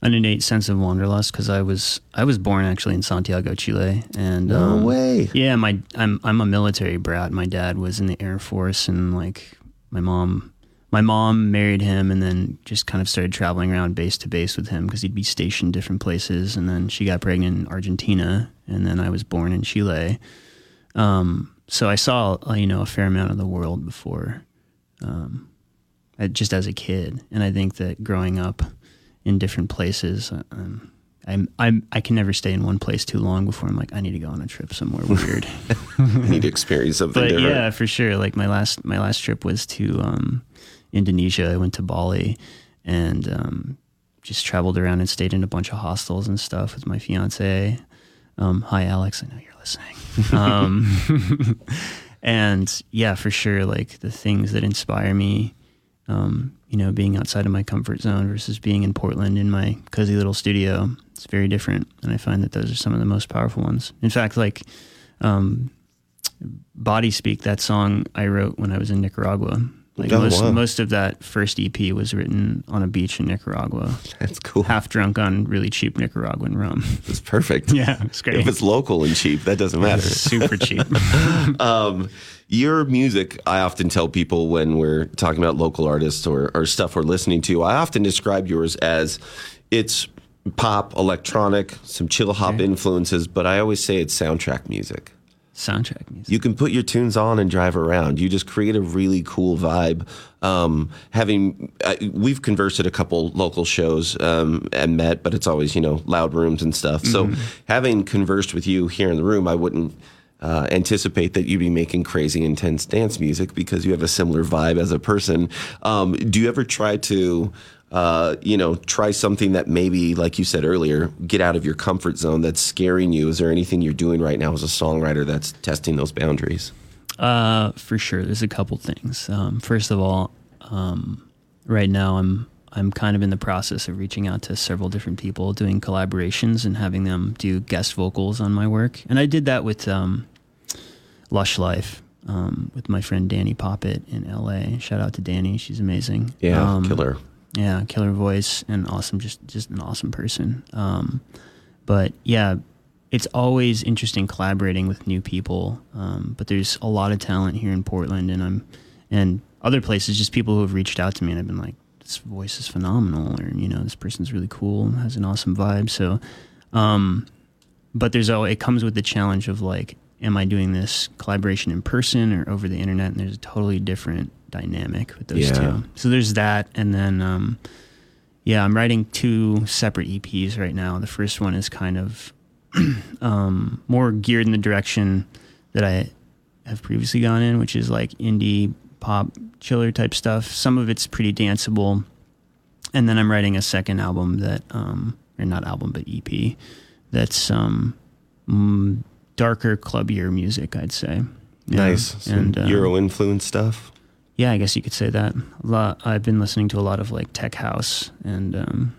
an innate sense of wanderlust because I was I was born actually in Santiago, Chile, and No um, way. Yeah, my I'm I'm a military brat. My dad was in the Air Force, and like my mom. My mom married him and then just kind of started traveling around base to base with him because he'd be stationed different places. And then she got pregnant in Argentina, and then I was born in Chile. Um, so I saw, uh, you know, a fair amount of the world before, um, just as a kid. And I think that growing up in different places, um, I'm, I'm, I can never stay in one place too long before I'm like, I need to go on a trip somewhere weird. I need to experience something but different. yeah, for sure. Like my last, my last trip was to um, Indonesia. I went to Bali and um, just traveled around and stayed in a bunch of hostels and stuff with my fiance. Um, hi, Alex. I know you're listening. um, and yeah, for sure, like the things that inspire me, um, you know, being outside of my comfort zone versus being in Portland in my cozy little studio, it's very different. And I find that those are some of the most powerful ones. In fact, like um, Body Speak, that song I wrote when I was in Nicaragua. Like Oh, most, wow. most of that first EP was written on a beach in Nicaragua, That's cool. half drunk on really cheap Nicaraguan rum. It's perfect. Yeah, it's great. If it's local and cheap, that doesn't matter. Super cheap. um, your music, I often tell people when we're talking about local artists or, or stuff we're listening to, I often describe yours as it's pop, electronic, some chill hop influences, but I always say it's soundtrack music. Soundtrack music. You can put your tunes on and drive around. You just create a really cool vibe. Um, having uh, we've conversed at a couple local shows um, and met, but it's always you know loud rooms and stuff. So having conversed with you here in the room, I wouldn't uh, anticipate that you'd be making crazy intense dance music because you have a similar vibe as a person. Um, do you ever try to? Uh, you know, try something that maybe, like you said earlier, get out of your comfort zone that's scaring you. Is there anything you're doing right now as a songwriter that's testing those boundaries? Uh, for sure. There's a couple things. Um, first of all, um, right now I'm I'm kind of in the process of reaching out to several different people, doing collaborations and having them do guest vocals on my work. And I did that with um, Lush Life um, with my friend Danny Poppet in L.A. Shout out to Danny, she's amazing. Yeah, Um, killer. Yeah, killer voice and awesome, just just an awesome person. Um, but yeah, it's always interesting collaborating with new people. Um, but there's a lot of talent here in Portland, and I'm and other places. Just people who have reached out to me and I've been like, this voice is phenomenal, or you know, this person's really cool and has an awesome vibe. So, um, but there's all it comes with the challenge of like, am I doing this collaboration in person or over the internet? And there's a totally different dynamic with those Yeah. two. So there's that, and then um, yeah, I'm writing two separate EPs right now. The first one is kind of um, more geared in the direction that I have previously gone in, which is like indie pop chiller type stuff. Some of it's pretty danceable, and then I'm writing a second album that, um, or not album but EP, that's um, mm, darker, clubbier music. I'd say. Nice. And uh, Euro influence stuff. yeah, I guess you could say that. A lot, I've been listening to a lot of like tech house and um,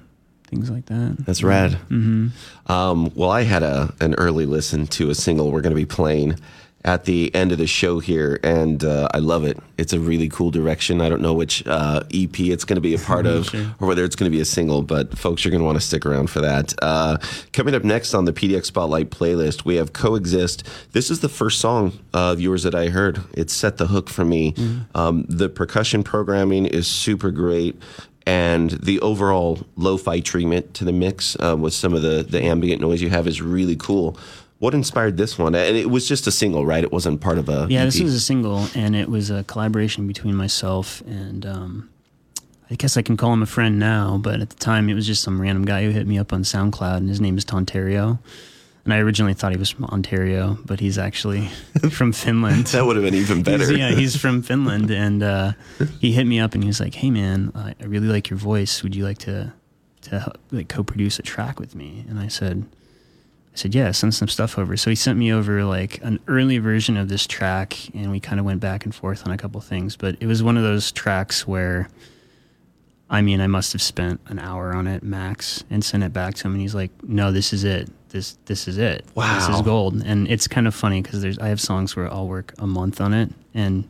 things like that. That's rad. Mm-hmm. Um, well, I had a an early listen to a single we're going to be playing, at the end of the show here, and uh, I love it. It's a really cool direction. I don't know which uh, EP it's going to be a part of, or whether it's going to be a single, but folks, you're going to want to stick around for that. Uh, coming up next on the PDX Spotlight playlist, we have Coexist. This is the first song of yours that I heard. It set the hook for me. Um, the percussion programming is super great and the overall lo-fi treatment to the mix uh, with some of the the ambient noise you have is really cool. What inspired this one? And it was just a single, right? It wasn't part of a. Yeah, this was a single, and it was a collaboration between myself and um, I guess I can call him a friend now, but at the time it was just some random guy who hit me up on SoundCloud, and his name is Tontario. And I originally thought he was from Ontario, but he's actually from Finland. That would have been even better. He's- yeah, he's from Finland, and uh, he hit me up and he was like, "Hey, man, I, I really like your voice. Would you like to to help, like co-produce a track with me?" And I said, "I said yeah, send some stuff over." So he sent me over like an early version of this track, and we kind of went back and forth on a couple things. But it was one of those tracks where. I mean, I must have spent an hour on it max and sent it back to him, and he's like, "No, this is it. This this is it. Wow, This is gold." And it's kind of funny because there's I have songs where I'll work a month on it, and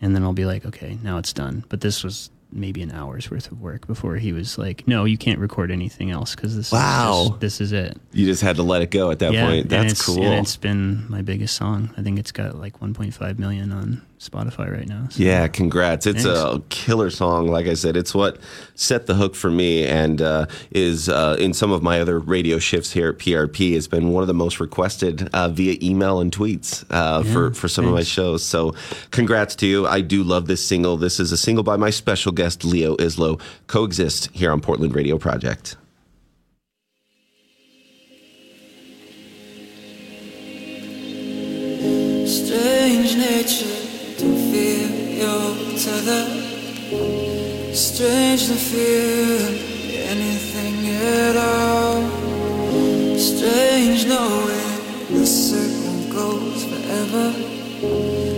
and then I'll be like, "Okay, now it's done." But this was maybe an hour's worth of work before he was like, "No, you can't record anything else because this Wow. is just, this is it." You just had to let it go at that point. and That's it's, cool. And it's been my biggest song. I think it's got like 1.5 million on Spotify right now. So. Yeah, congrats. It's a killer song. Like I said, it's what set the hook for me and uh, is uh, in some of my other radio shifts here at PRP It's been one of the most requested uh, via email and tweets uh, for, for some of my shows. So congrats to you. I do love this single. This is a single by my special guest, Leo Islo, Coexist here on Portland Radio Project. Strange nature tether. Strange to feel anything at all. Strange knowing the circle goes forever.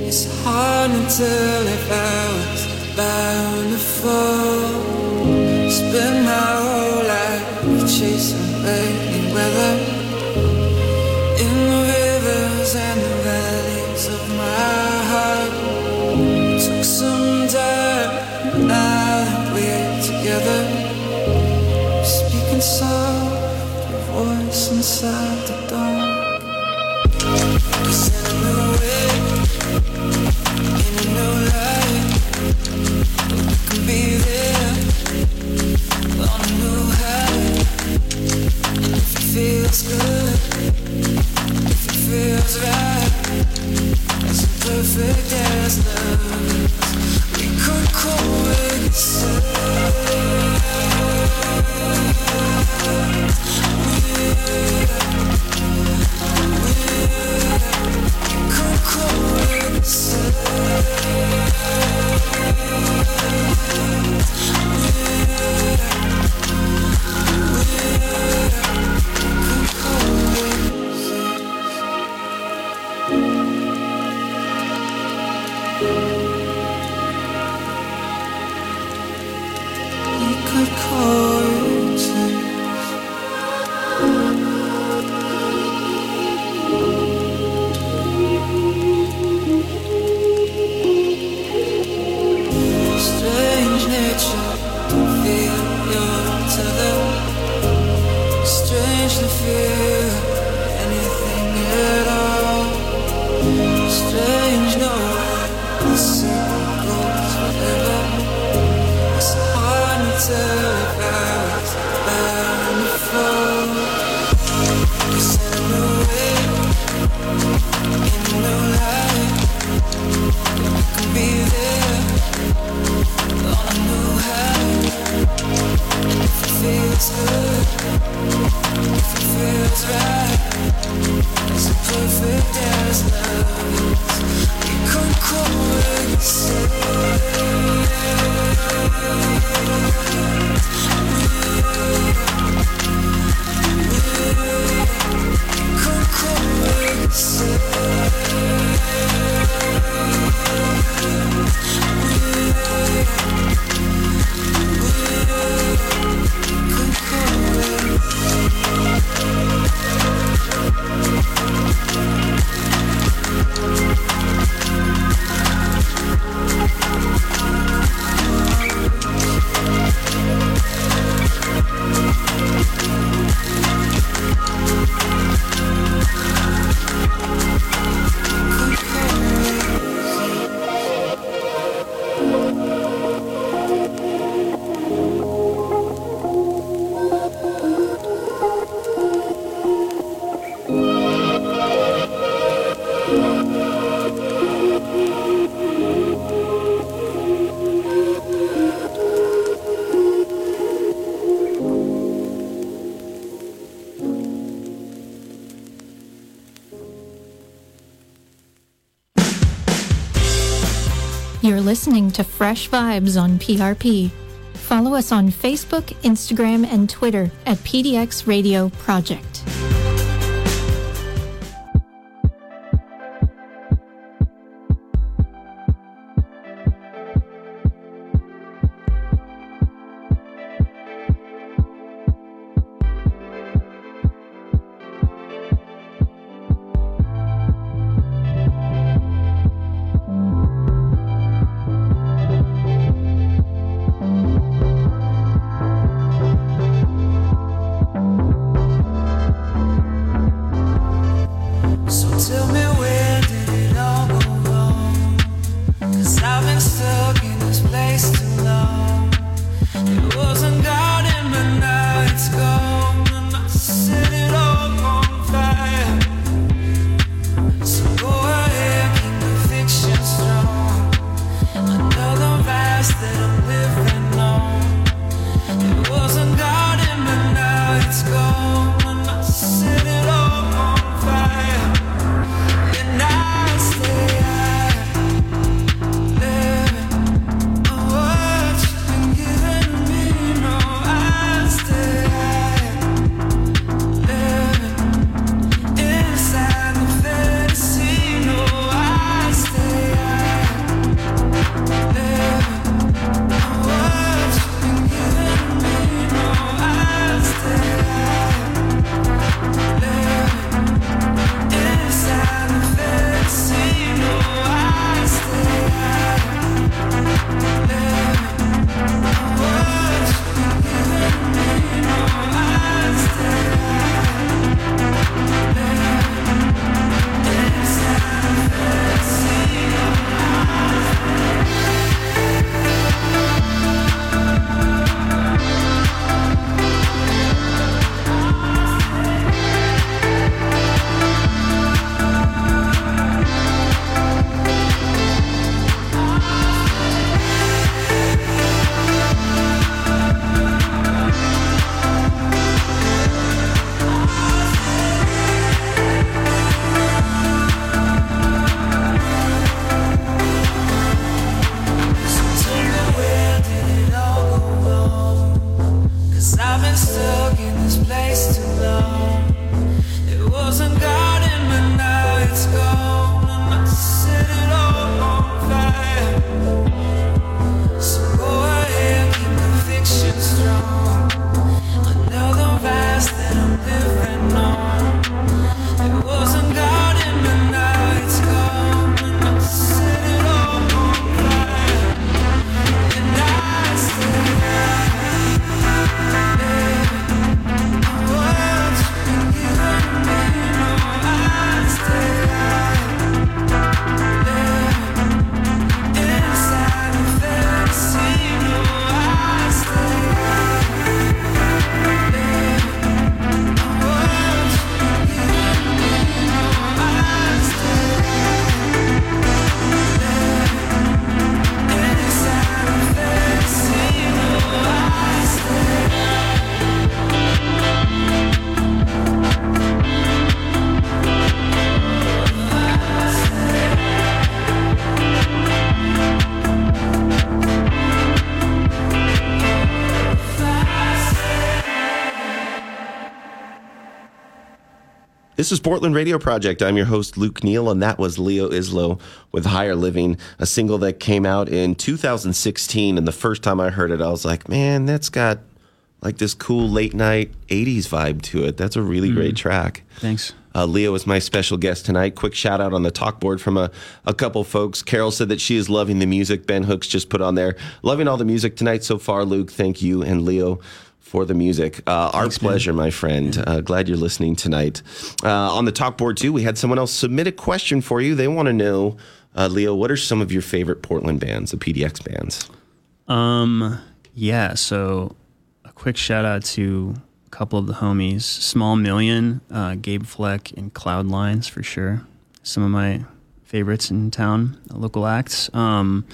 It's hard tell if I was bound to fall. Spend my whole life chasing rainy weather in the rivers and the perfect as love, we could We listening to Fresh Vibes on PRP. Follow us on Facebook, Instagram, and Twitter at PDX Radio Project. This is Portland Radio Project. I'm your host, Luke Neal, and that was Leo Islo with Higher Living, a single that came out in 2016. And the first time I heard it, I was like, man, that's got like this cool late night 80s vibe to it. That's a really great track. Thanks. Uh, Leo is my special guest tonight. Quick shout out on the talk board from a, a couple folks. Carol said that she is loving the music. Ben Hooks just put on there. Loving all the music tonight so far, Luke. Thank you and Leo for the music. Uh, our pleasure, my friend. Uh, glad you're listening tonight. Uh, on the talk board, too, we had someone else submit a question for you. They want to know, uh, Leo, what are some of your favorite Portland bands, the PDX bands? Um, yeah. So, a quick shout out to a couple of the homies: Small Million, uh, Gabe Fleck, and Cloud Lines for sure. Some of my favorites in town, local acts. Um,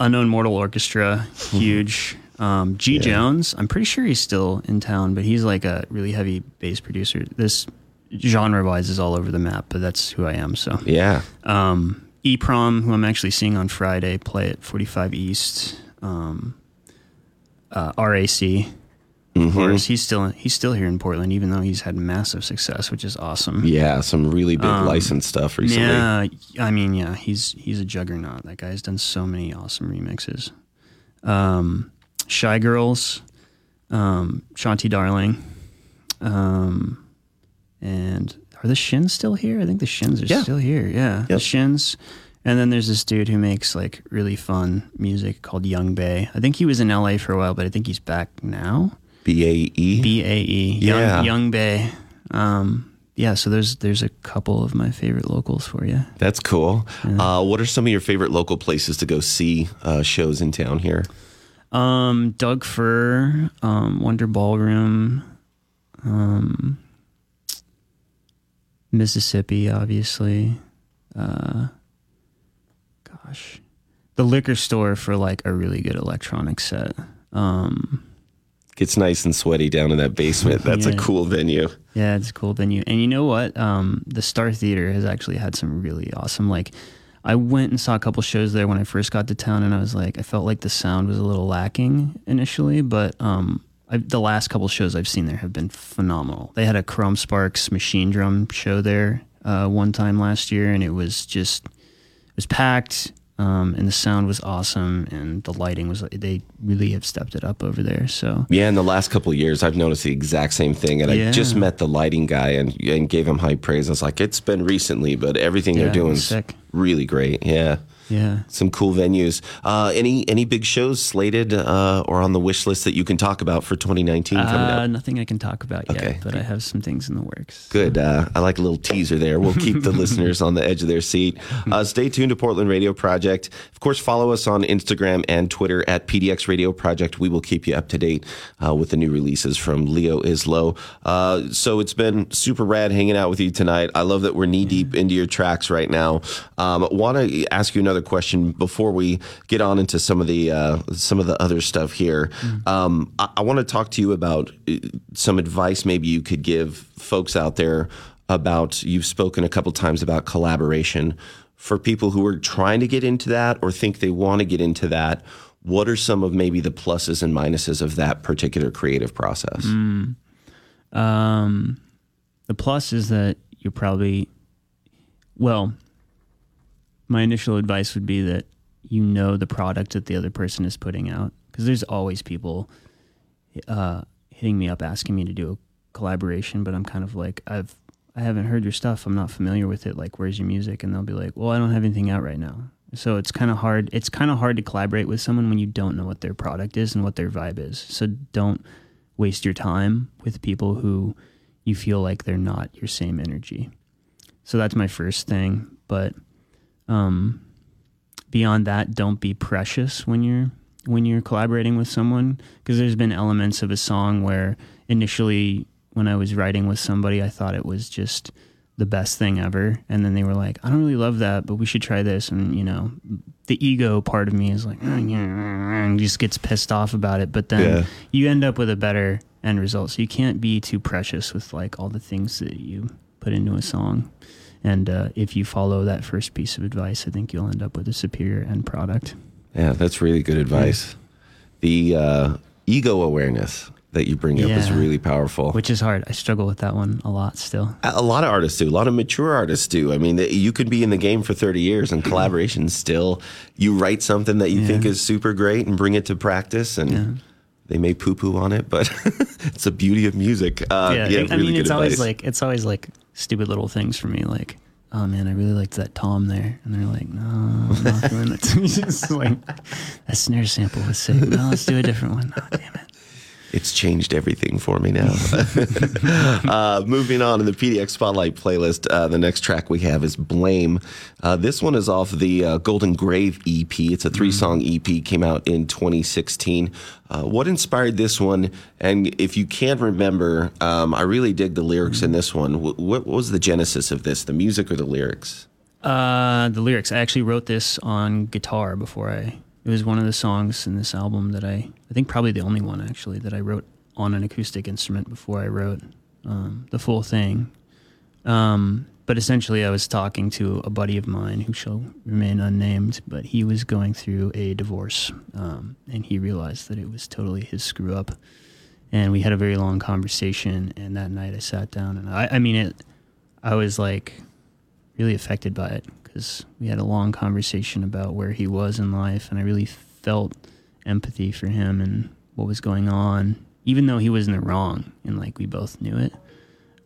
Unknown Mortal Orchestra, huge. Um, G Jones, I'm pretty sure he's still in town, but he's like a really heavy bass producer. This genre wise is all over the map, but that's who I am. So Yeah. um, EPROM, who I'm actually seeing on Friday, play at 45 East. Um, uh, RAC, of course, he's still he's still here in Portland, even though he's had massive success, which is awesome. Yeah, some really big Um, licensed stuff recently. Yeah, I mean, yeah, he's he's a juggernaut. That guy's done so many awesome remixes. Um, Shy Girls, um, Shanti Darling, um, and are the Shins still here? I think the Shins are Yeah. still here. Yeah, the Shins. And then there's this dude who makes like really fun music called Young Bae. I think he was in LA for a while, but I think he's back now. B A E. B A E. Young, Yeah. Young Bae. Um, yeah, so there's there's a couple of my favorite locals for you. That's cool. Uh, what are some of your favorite local places to go see uh, shows in town here? Um, Doug Fir, um, Wonder Ballroom, um, Mississippi, obviously. Uh, gosh, the liquor store for like a really good electronic set. Um, Gets nice and sweaty down in that basement. That's a cool venue. Yeah, it's a cool venue. And you know what? Um, the Star Theater has actually had some really awesome. Like, I went and saw a couple shows there when I first got to town, and I was like, I felt like the sound was a little lacking initially, but um, I, the last couple shows I've seen there have been phenomenal. They had a Chrome Sparks Machinedrum show there uh, one time last year, and it was just it was packed. Um, and the sound was awesome, and the lighting was. They really have stepped it up over there. So Yeah, in the last couple of years, I've noticed the exact same thing. And I just met the lighting guy and, and gave him high praise. I was like, it's been recently, but everything Yeah, they're doing is really great. Yeah. Yeah, Some cool venues. Uh, any any big shows slated uh, or on the wish list that you can talk about for 2019 coming Uh, up? nothing I can talk about yet, Okay. but I have some things in the works. Good. Uh, I like a little teaser there. We'll keep the listeners on the edge of their seat. Uh, stay tuned to Portland Radio Project. Of course, follow us on Instagram and Twitter at PDX Radio Project. We will keep you up to date uh, with the new releases from Leo Islo. Uh, so it's been super rad hanging out with you tonight. I love that we're knee deep into your tracks right now. Um, Want to ask you another question before we get on into some of the uh, some of the other stuff here. Um, I, I want to talk to you about uh, some advice maybe you could give folks out there about. You've spoken a couple times about collaboration for people who are trying to get into that or think they want to get into that. What are some of maybe the pluses and minuses of that particular creative process? Um, the plus is that you're probably, well, my initial advice would be that you know the product that the other person is putting out because there's always people uh, hitting me up asking me to do a collaboration, but I'm kind of like I've I haven't heard your stuff. I'm not familiar with it. Like, where's your music? And they'll be like, well, I don't have anything out right now. So it's kind of hard. It's kind of hard to collaborate with someone when you don't know what their product is and what their vibe is. So don't waste your time with people who you feel like they're not your same energy. So that's my first thing. But um, beyond that, don't be precious when you're when you're collaborating with someone because there's been elements of a song where initially when I was writing with somebody, I thought it was just the best thing ever, and then they were like, "I don't really love that, but we should try this." And you know, the ego part of me is like, "Oh, yeah," and just gets pissed off about it. But then Yeah. you end up with a better end result. So you can't be too precious with like all the things that you put into a song. And uh, if you follow that first piece of advice, I think you'll end up with a superior end product. Yeah, that's really good advice. The uh, ego awareness that you bring up is really powerful. Which is hard. I struggle with that one a lot still. A lot of artists do. A lot of mature artists do. I mean, you could be in the game for 30 years and collaboration still. You write something that you think is super great and bring it to practice, and they may poo poo on it, but it's the beauty of music. Uh, yeah, I really mean, it's always like it's always like stupid little things for me, like. Oh man, I really liked that tom there, and they're like, "No, I'm not doing that." Just like that snare sample was sick. No, let's do a different one. Oh, damn it. It's changed everything for me now. uh, moving on in the PDX Spotlight playlist, uh, the next track we have is Blame. Uh, this one is off the uh, Golden Grave EP. It's a three song EP, came out in 2016. Uh, what inspired this one? And if you can remember, um, I really dig the lyrics in this one. Wh- what was the genesis of this, the music or the lyrics? Uh, the lyrics. I actually wrote this on guitar before I. It was one of the songs in this album that I. I think probably the only one actually that I wrote on an acoustic instrument before I wrote um, the full thing. Um, but essentially, I was talking to a buddy of mine who shall remain unnamed, but he was going through a divorce, um, and he realized that it was totally his screw up. And we had a very long conversation. And that night, I sat down, and I, I mean, it. I was like really affected by it because we had a long conversation about where he was in life, and I really felt empathy for him and what was going on, even though he was in the wrong, and like we both knew it.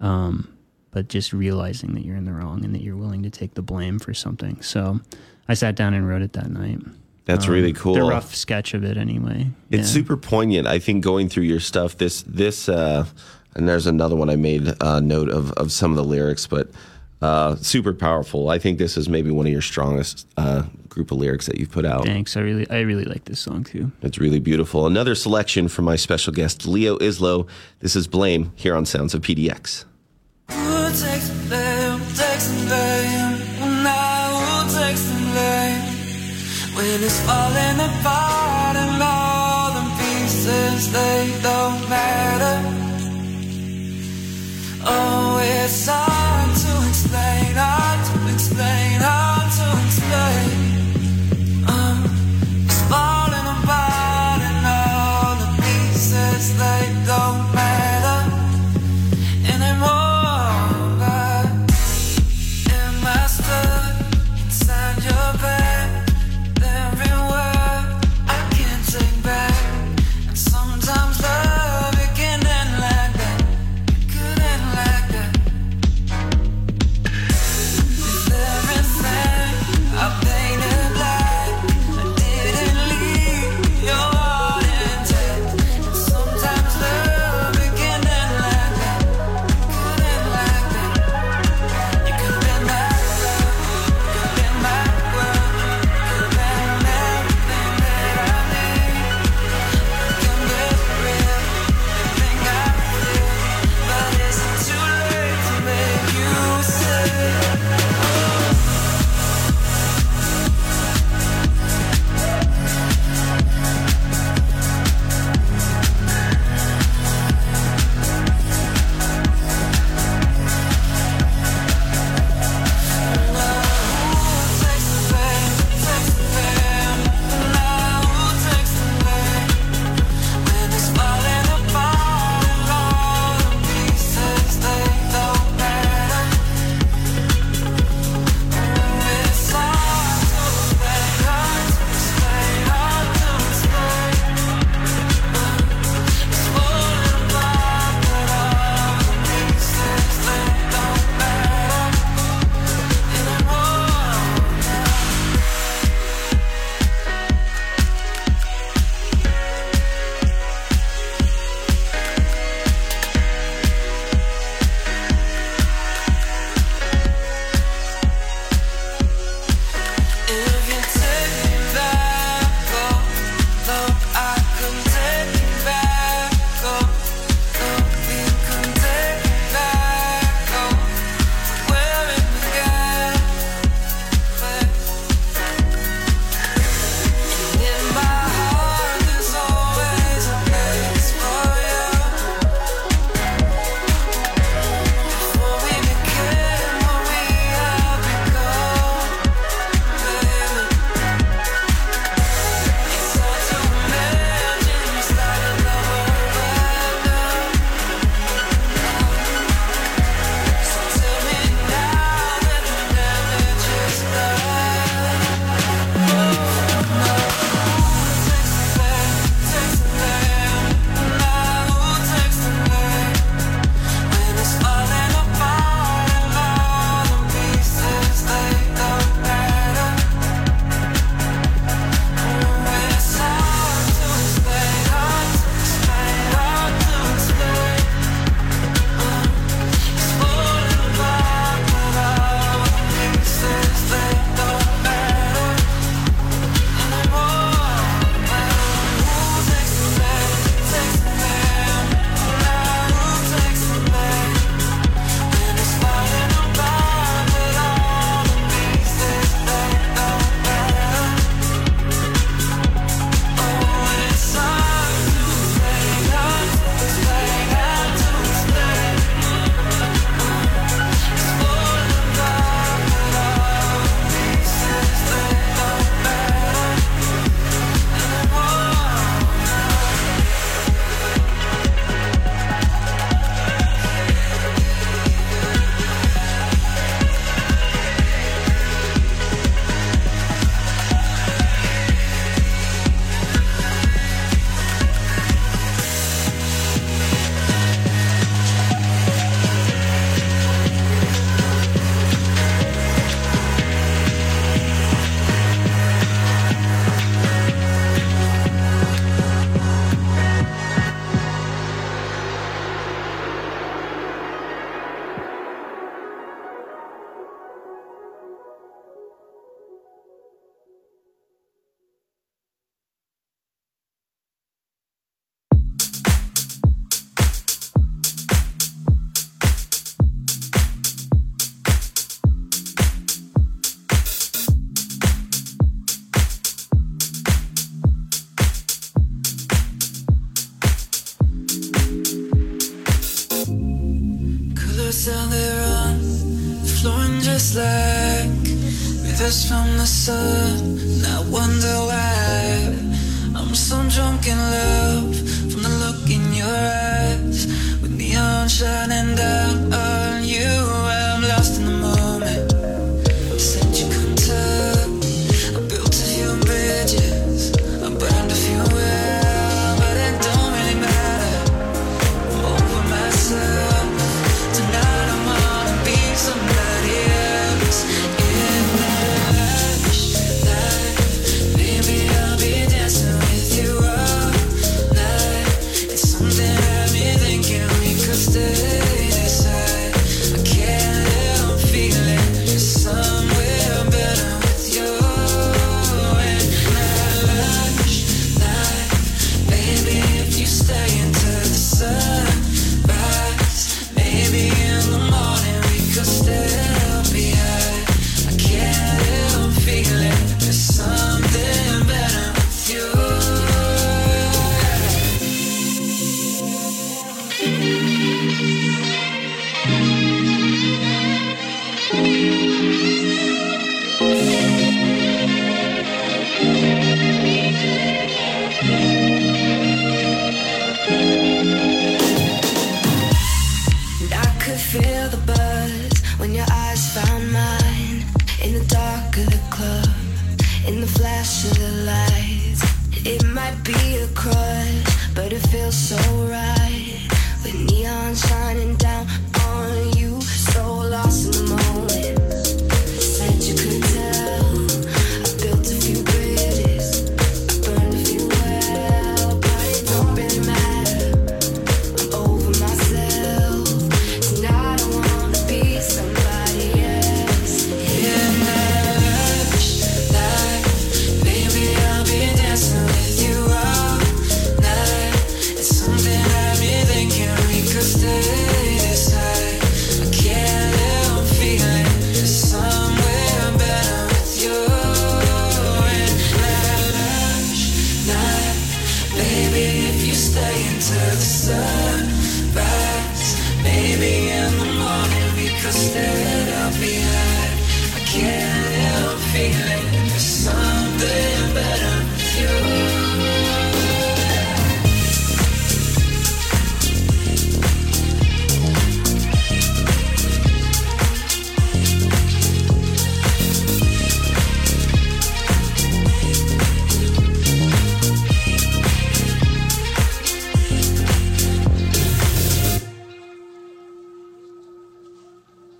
Um, but just realizing that you're in the wrong and that you're willing to take the blame for something. So I sat down and wrote it that night. That's really cool. The rough sketch of it, anyway. It's Yeah. super poignant. I think going through your stuff, this this uh, and there's another one I made uh, note of of some of the lyrics, but uh, super powerful. I think this is maybe one of your strongest uh, group of lyrics that you've put out. Thanks. I really, I really like this song too. It's really beautiful. Another selection from my special guest Leo Islo. This is Blame here on Sounds of PDX. Who takes the blame? Who takes the blame? Well, now who takes the it's falling apart and all the pieces how they run, flowing just like rivers from the sun. I wonder why I'm so drunk in love from the look in your eyes, with neon shining down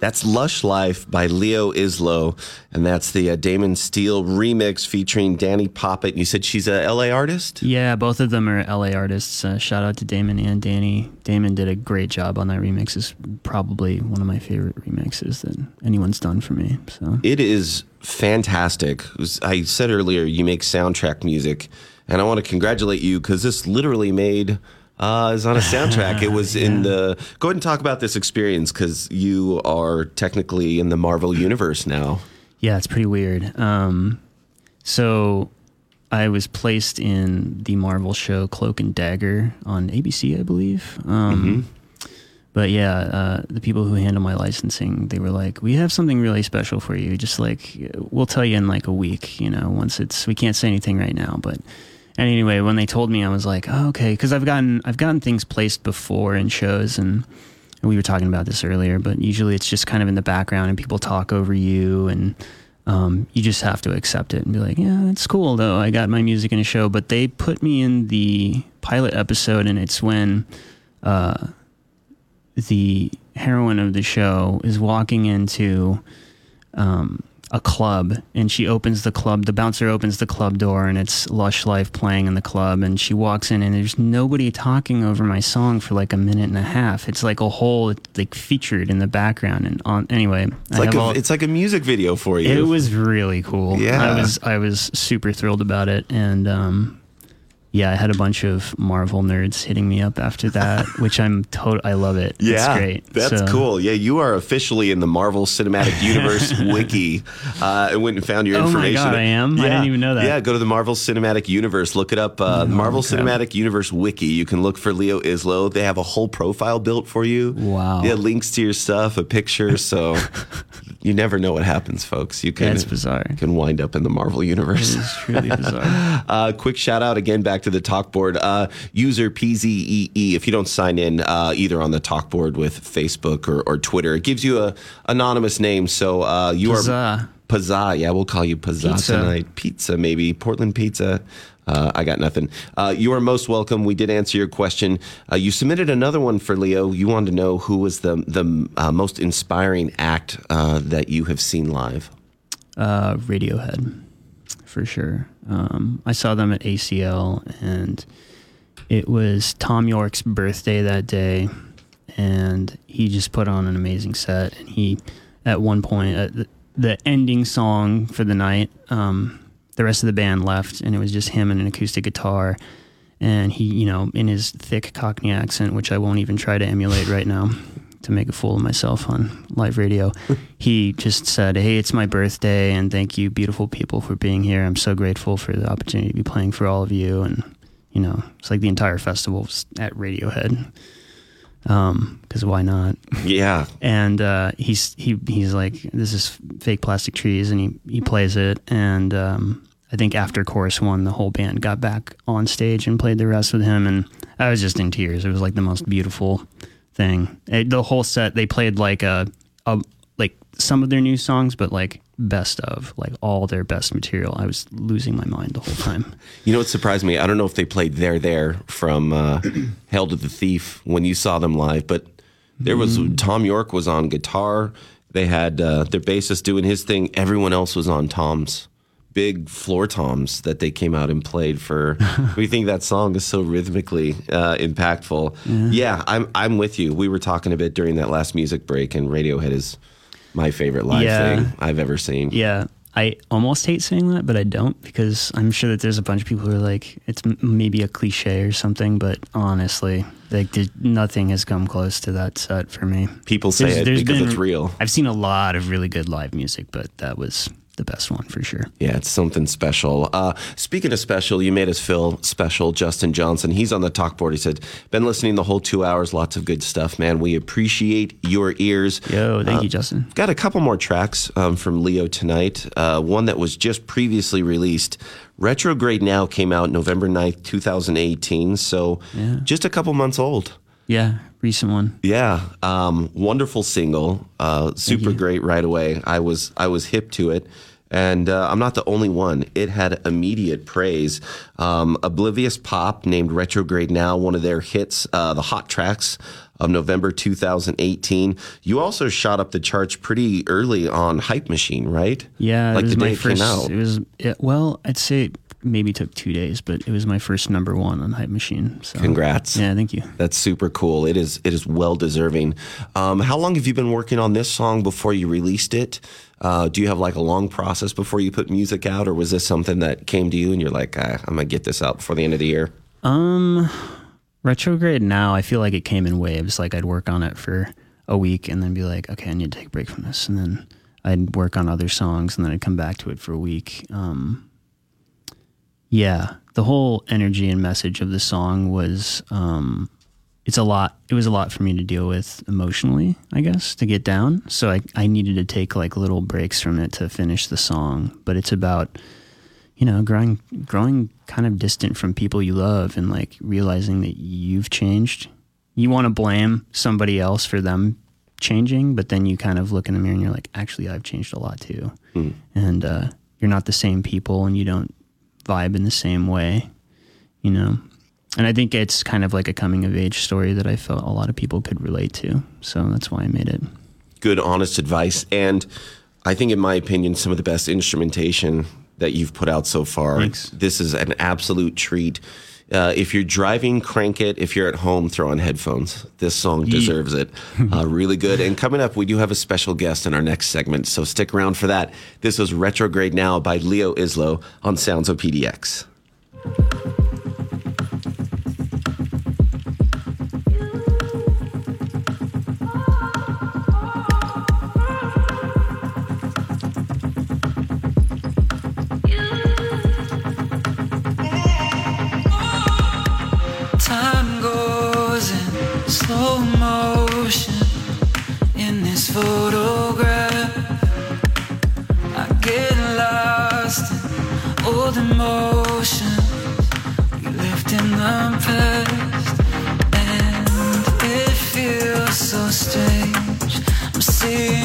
That's Lush Life by Leo Islo, and that's the uh, Damon Steele remix featuring Danny Poppet. You said she's a LA artist? Yeah, both of them are LA artists. Uh, shout out to Damon and Danny. Damon did a great job on that remix. It's probably one of my favorite remixes that anyone's done for me. So It is fantastic. I said earlier, you make soundtrack music, and I want to congratulate you because this literally made. Uh, is on a soundtrack. It was in the. Go ahead and talk about this experience because you are technically in the Marvel universe now. Yeah, it's pretty weird. Um, so I was placed in the Marvel show Cloak and Dagger on ABC, I believe. Um, But yeah, uh, the people who handle my licensing, they were like, "We have something really special for you. Just like we'll tell you in like a week. You know, once it's we can't say anything right now, but." And anyway, when they told me, I was like, oh, "Okay," because I've gotten I've gotten things placed before in shows, and and we were talking about this earlier, but usually it's just kind of in the background and people talk over you and um, you just have to accept it and be like, yeah, it's cool though. I got my music in a show, but they put me in the pilot episode and it's when uh, the heroine of the show is walking into um, a club and she opens the club the bouncer opens the club door and it's lush life playing in the club and she walks in and there's nobody talking over my song for like a minute and a half it's like a whole like featured in the background and on anyway It's like a, it's like a music video for you. it was really cool Yeah. i was i was super thrilled about it and um yeah, I had a bunch of Marvel nerds hitting me up after that, which I'm total. I love it. Yeah, it's great. That's So- cool. Yeah, you are officially in the Marvel Cinematic Universe wiki. Uh, I went and found your Oh my information. God, I am? I didn't even know that. Yeah, go to the Marvel Cinematic Universe. Look it up. Uh, Marvel okay. Cinematic Universe wiki. You can look for Leo Islo. They have a whole profile built for you. Wow. Yeah, links to your stuff, a picture. So you never know what happens, folks. You can. That's bizarre. Can wind up in the Marvel universe. It's truly bizarre. Uh, quick shout out again back to the talk board. Uh, user PZEE. If you don't sign in uh, either on the talk board with Facebook or, or Twitter, it gives you a anonymous name. So uh, you are Pazza. Pazza. Yeah, we'll call you Pazza Pizza. tonight. Pizza, maybe Portland Pizza. Uh, I got nothing. Uh, you are most welcome. We did answer your question. Uh, you submitted another one for Leo. You wanted to know who was the the uh, most inspiring act uh, that you have seen live. Uh, Radiohead, for sure. Um, I saw them at ACL, and it was Thom Yorke's birthday that day, and he just put on an amazing set. And he, at one point, uh, the, ending song for the night, um, the rest of the band left, and it was just him and an acoustic guitar. And he, you know, in his thick Cockney accent, which I won't even try to emulate right now to make a fool of myself on live radio, he just said, Hey, it's my birthday, and thank you, beautiful people, for being here. I'm so grateful for the opportunity to be playing for all of you. And, you know, it's like the entire festival was at Radiohead. Um, because why not? Yeah. and uh, he's he he's like this is fake plastic trees and he he plays it and um, I think after chorus one the whole band got back on stage and played the rest with him and I was just in tears it was like the most beautiful thing It- the whole set they played like a, a like some of their new songs but like best of like all their best material I was losing my mind the whole time You know what surprised me? I don't know if they played "There There" from uh, "Hail to the Thief" when you saw them live, but there was Thom Yorke was on guitar. They had uh, their bassist doing his thing. Everyone else was on toms, big floor toms that they came out and played for. we think that song is so rhythmically uh, impactful. Yeah. I'm I'm with you. We were talking a bit during that last music break, and Radiohead is my favorite live Yeah. thing I've ever seen. Yeah, I almost hate saying that, but I don't because I'm sure that there's a bunch of people who are like, it's m- maybe a cliche or something, but honestly, like there's, nothing has come close to that set for me. People say it because it's real. I've seen a lot of really good live music, but that was the best one for sure. Yeah, it's something special. Uh, speaking of special, you made us feel special. Justin Johnson, he's on the talk board. He said, "Been listening the whole two hours. Lots of good stuff, man. We appreciate your ears." Yo, thank Uh, you, Justin. Got a couple more tracks um, from Leo tonight. Uh, one that was just previously released. Retrograde Now came out November 9th, 2018. So Yeah. just a couple months old. Yeah, recent one. Yeah, um, wonderful single, uh, super great right away. I was I was hip to it, and uh, I'm not the only one. It had immediate praise. Um, Oblivious Pop named Retrograde Now one of their hits, uh, the hot tracks of November 2018. You also shot up the charts pretty early on Hype Machine, right? Yeah, like it was the day it first. came out. It was it, well, I'd say it maybe took two days, but it was my first number one on Hype Machine. So Congrats. Yeah, thank you. That's super cool. It is it is well deserving. Um, how long have you been working on this song before you released it? Uh, do you have like a long process before you put music out, or was this something that came to you and you're like, ah, I'm gonna get this out before the end of the year? Um, retrograde now. I feel like it came in waves. Like I'd work on it for a week and then be like, okay, I need to take a break from this, and then I'd work on other songs and then I'd come back to it for a week. Um, yeah, the whole energy and message of the song was um, it's a lot. It was a lot for me to deal with emotionally, I guess, to get down. So I I needed to take like little breaks from it to finish the song. But it's about you know, growing growing kind of distant from people you love and like realizing that you've changed. You want to blame somebody else for them changing, but then you kind of look in the mirror and you're like, actually, I've changed a lot too. And uh, you're not the same people and you don't vibe in the same way, you know? And I think it's kind of like a coming of age story that I felt a lot of people could relate to. So that's why I made it. Good, honest advice, and I think, in my opinion, some of the best instrumentation that you've put out so far. Thanks. This is an absolute treat. Uh, if you're driving, crank it. If you're at home, throw on headphones. This song deserves it. Uh, really good. And coming up, we do have a special guest in our next segment, so stick around for that. This was Retrograde Now by Leo Islo on Sounds of PDX. I'm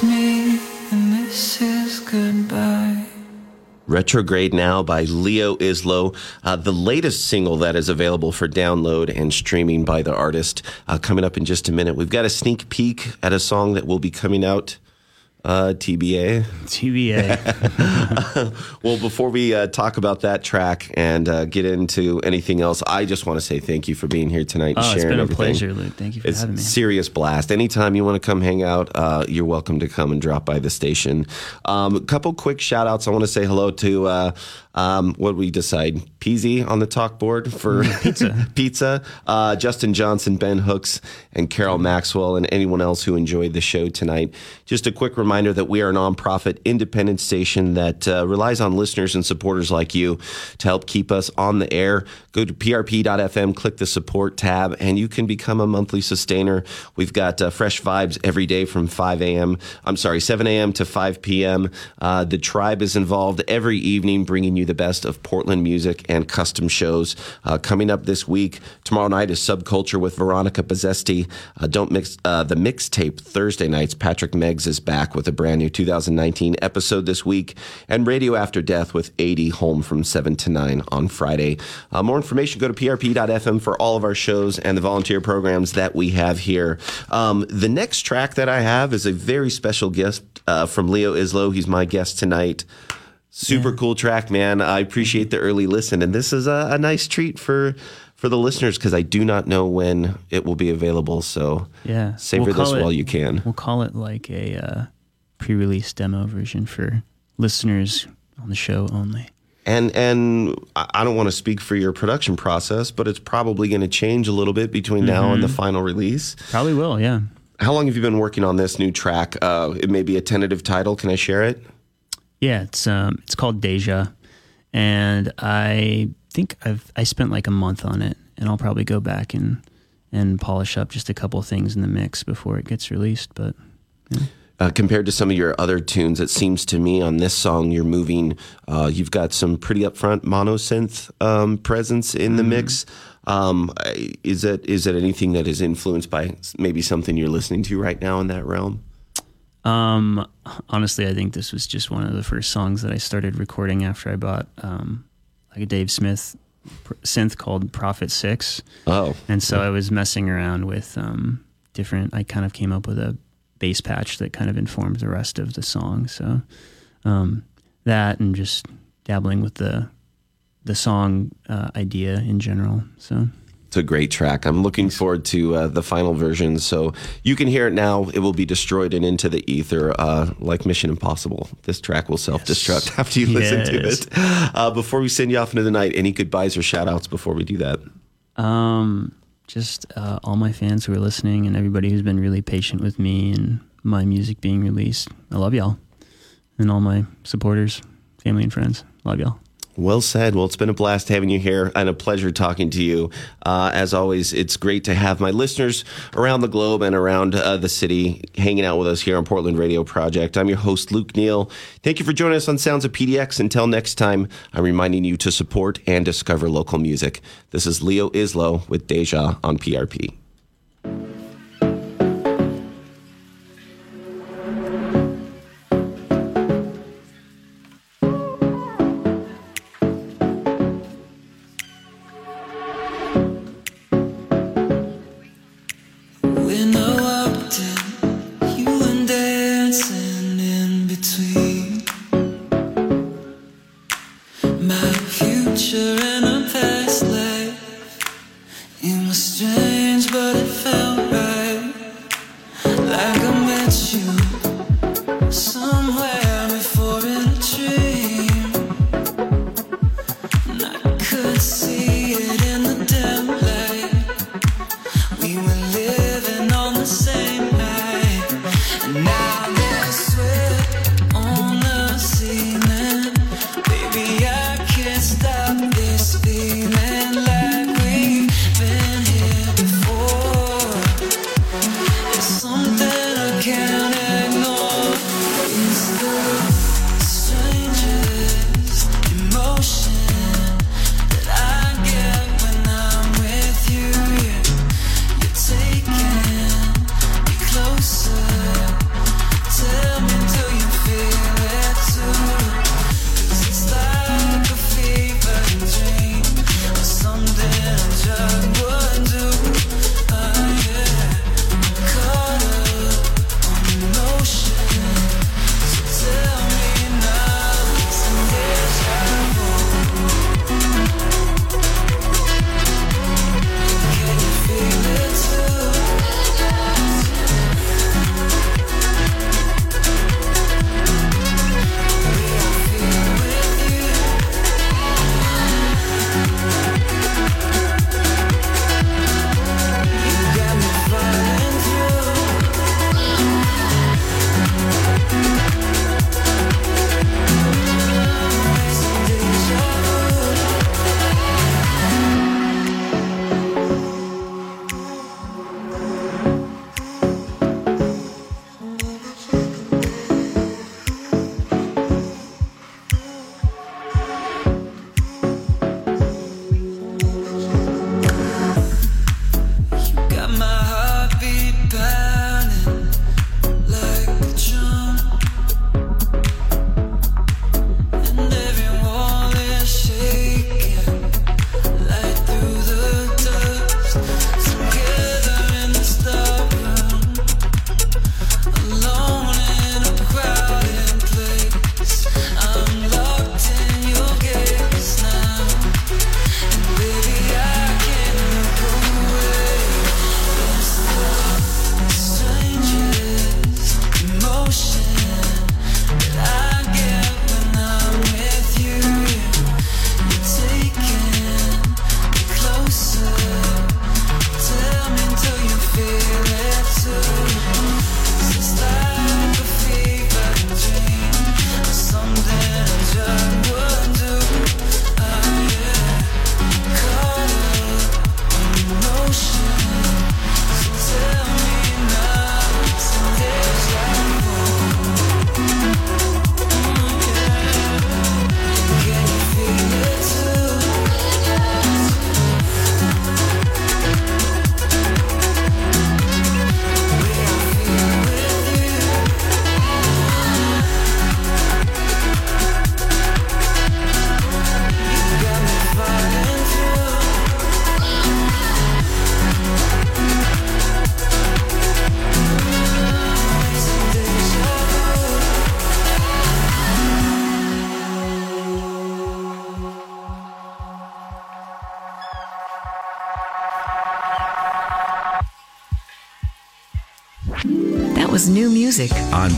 was me, and this is goodbye. Retrograde Now by Leo Islo, uh, the latest single that is available for download and streaming by the artist. Uh, coming up in just a minute, we've got a sneak peek at a song that will be coming out. Uh, TBA. TBA. well, before we uh, talk about that track and uh, get into anything else, I just want to say thank you for being here tonight. and Oh, it's been a everything. pleasure, Luke. Thank you for it's having me. serious blast. Anytime you want to come hang out, uh, you're welcome to come and drop by the station. Um, a couple quick shout outs. I want to say hello to uh, um, what we decide Peasy on the talk board for pizza. pizza. Uh, Justin Johnson, Ben Hooks, and Carol Maxwell, and anyone else who enjoyed the show tonight. Just a quick reminder. reminder that we are a nonprofit independent station that uh, relies on listeners and supporters like you to help keep us on the air. Go to prp.fm, click the support tab, and you can become a monthly sustainer. We've got uh, fresh vibes every day from 5 a.m. I'm sorry, 7 a.m. to 5 p.m. Uh, the tribe is involved every evening, bringing you the best of Portland music and custom shows. Uh, coming up this week, tomorrow night is Subculture with Veronica Pozzesti. Uh, don't mix uh, the mixtape Thursday nights. Patrick Meggs is back with a brand new 2019 episode this week, and Radio After Death with 80 home from 7 to 9 on Friday. Uh, more information, go to prp.fm for all of our shows and the volunteer programs that we have here. Um, the next track that I have is a very special guest uh, from Leo Islo. He's my guest tonight. Super cool track, man. I appreciate the early listen, and this is a, a nice treat for for the listeners because I do not know when it will be available. So Yeah. savor We'll this it- while you can. We'll call it like a uh, pre-release demo version for listeners on the show only. And and I don't want to speak for your production process, but it's probably going to change a little bit between now and the Mhm. final release. Probably will, yeah. How long have you been working on this new track? Uh, it may be a tentative title. Can I share it? Yeah, it's um it's called Deja, and I think I've I spent like a month on it, and I'll probably go back and and polish up just a couple things in the mix before it gets released. But Uh, compared to some of your other tunes, it seems to me on this song you're moving. Uh, you've got some pretty upfront monosynth um, presence in the mix. Um, is it is it anything that is influenced by maybe something you're listening to right now in that realm? um, honestly, I think this was just one of the first songs that I started recording after I bought um, like a Dave Smith pr- synth called Prophet Six. Oh, and so I was messing around with um, different. I kind of came up with a bass patch that kind of informed the rest of the song. So um, that and just dabbling with the the song uh, idea in general. So It's a great track. I'm looking forward to uh, the final version. So you can hear it now. It will be destroyed and into the ether, uh, like Mission Impossible. This track will self destruct after you listen to it. Uh, before we send you off into the night, any goodbyes or shout outs before we do that? um, just uh, all my fans who are listening and everybody who's been really patient with me and my music being released. I love y'all and all my supporters, family and friends. Love y'all. Well said. Well, it's been a blast having you here and a pleasure talking to you. Uh, as always, it's great to have my listeners around the globe and around uh, the city hanging out with us here on Portland Radio Project. I'm your host, Luke Neal. Thank you for joining us on Sounds of PDX. Until next time, I'm reminding you to support and discover local music. This is Leo Islo with Deja on PRP.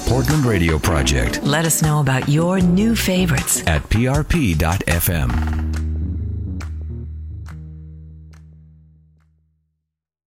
Portland Radio Project Let us know about your new favorites at prp.fm.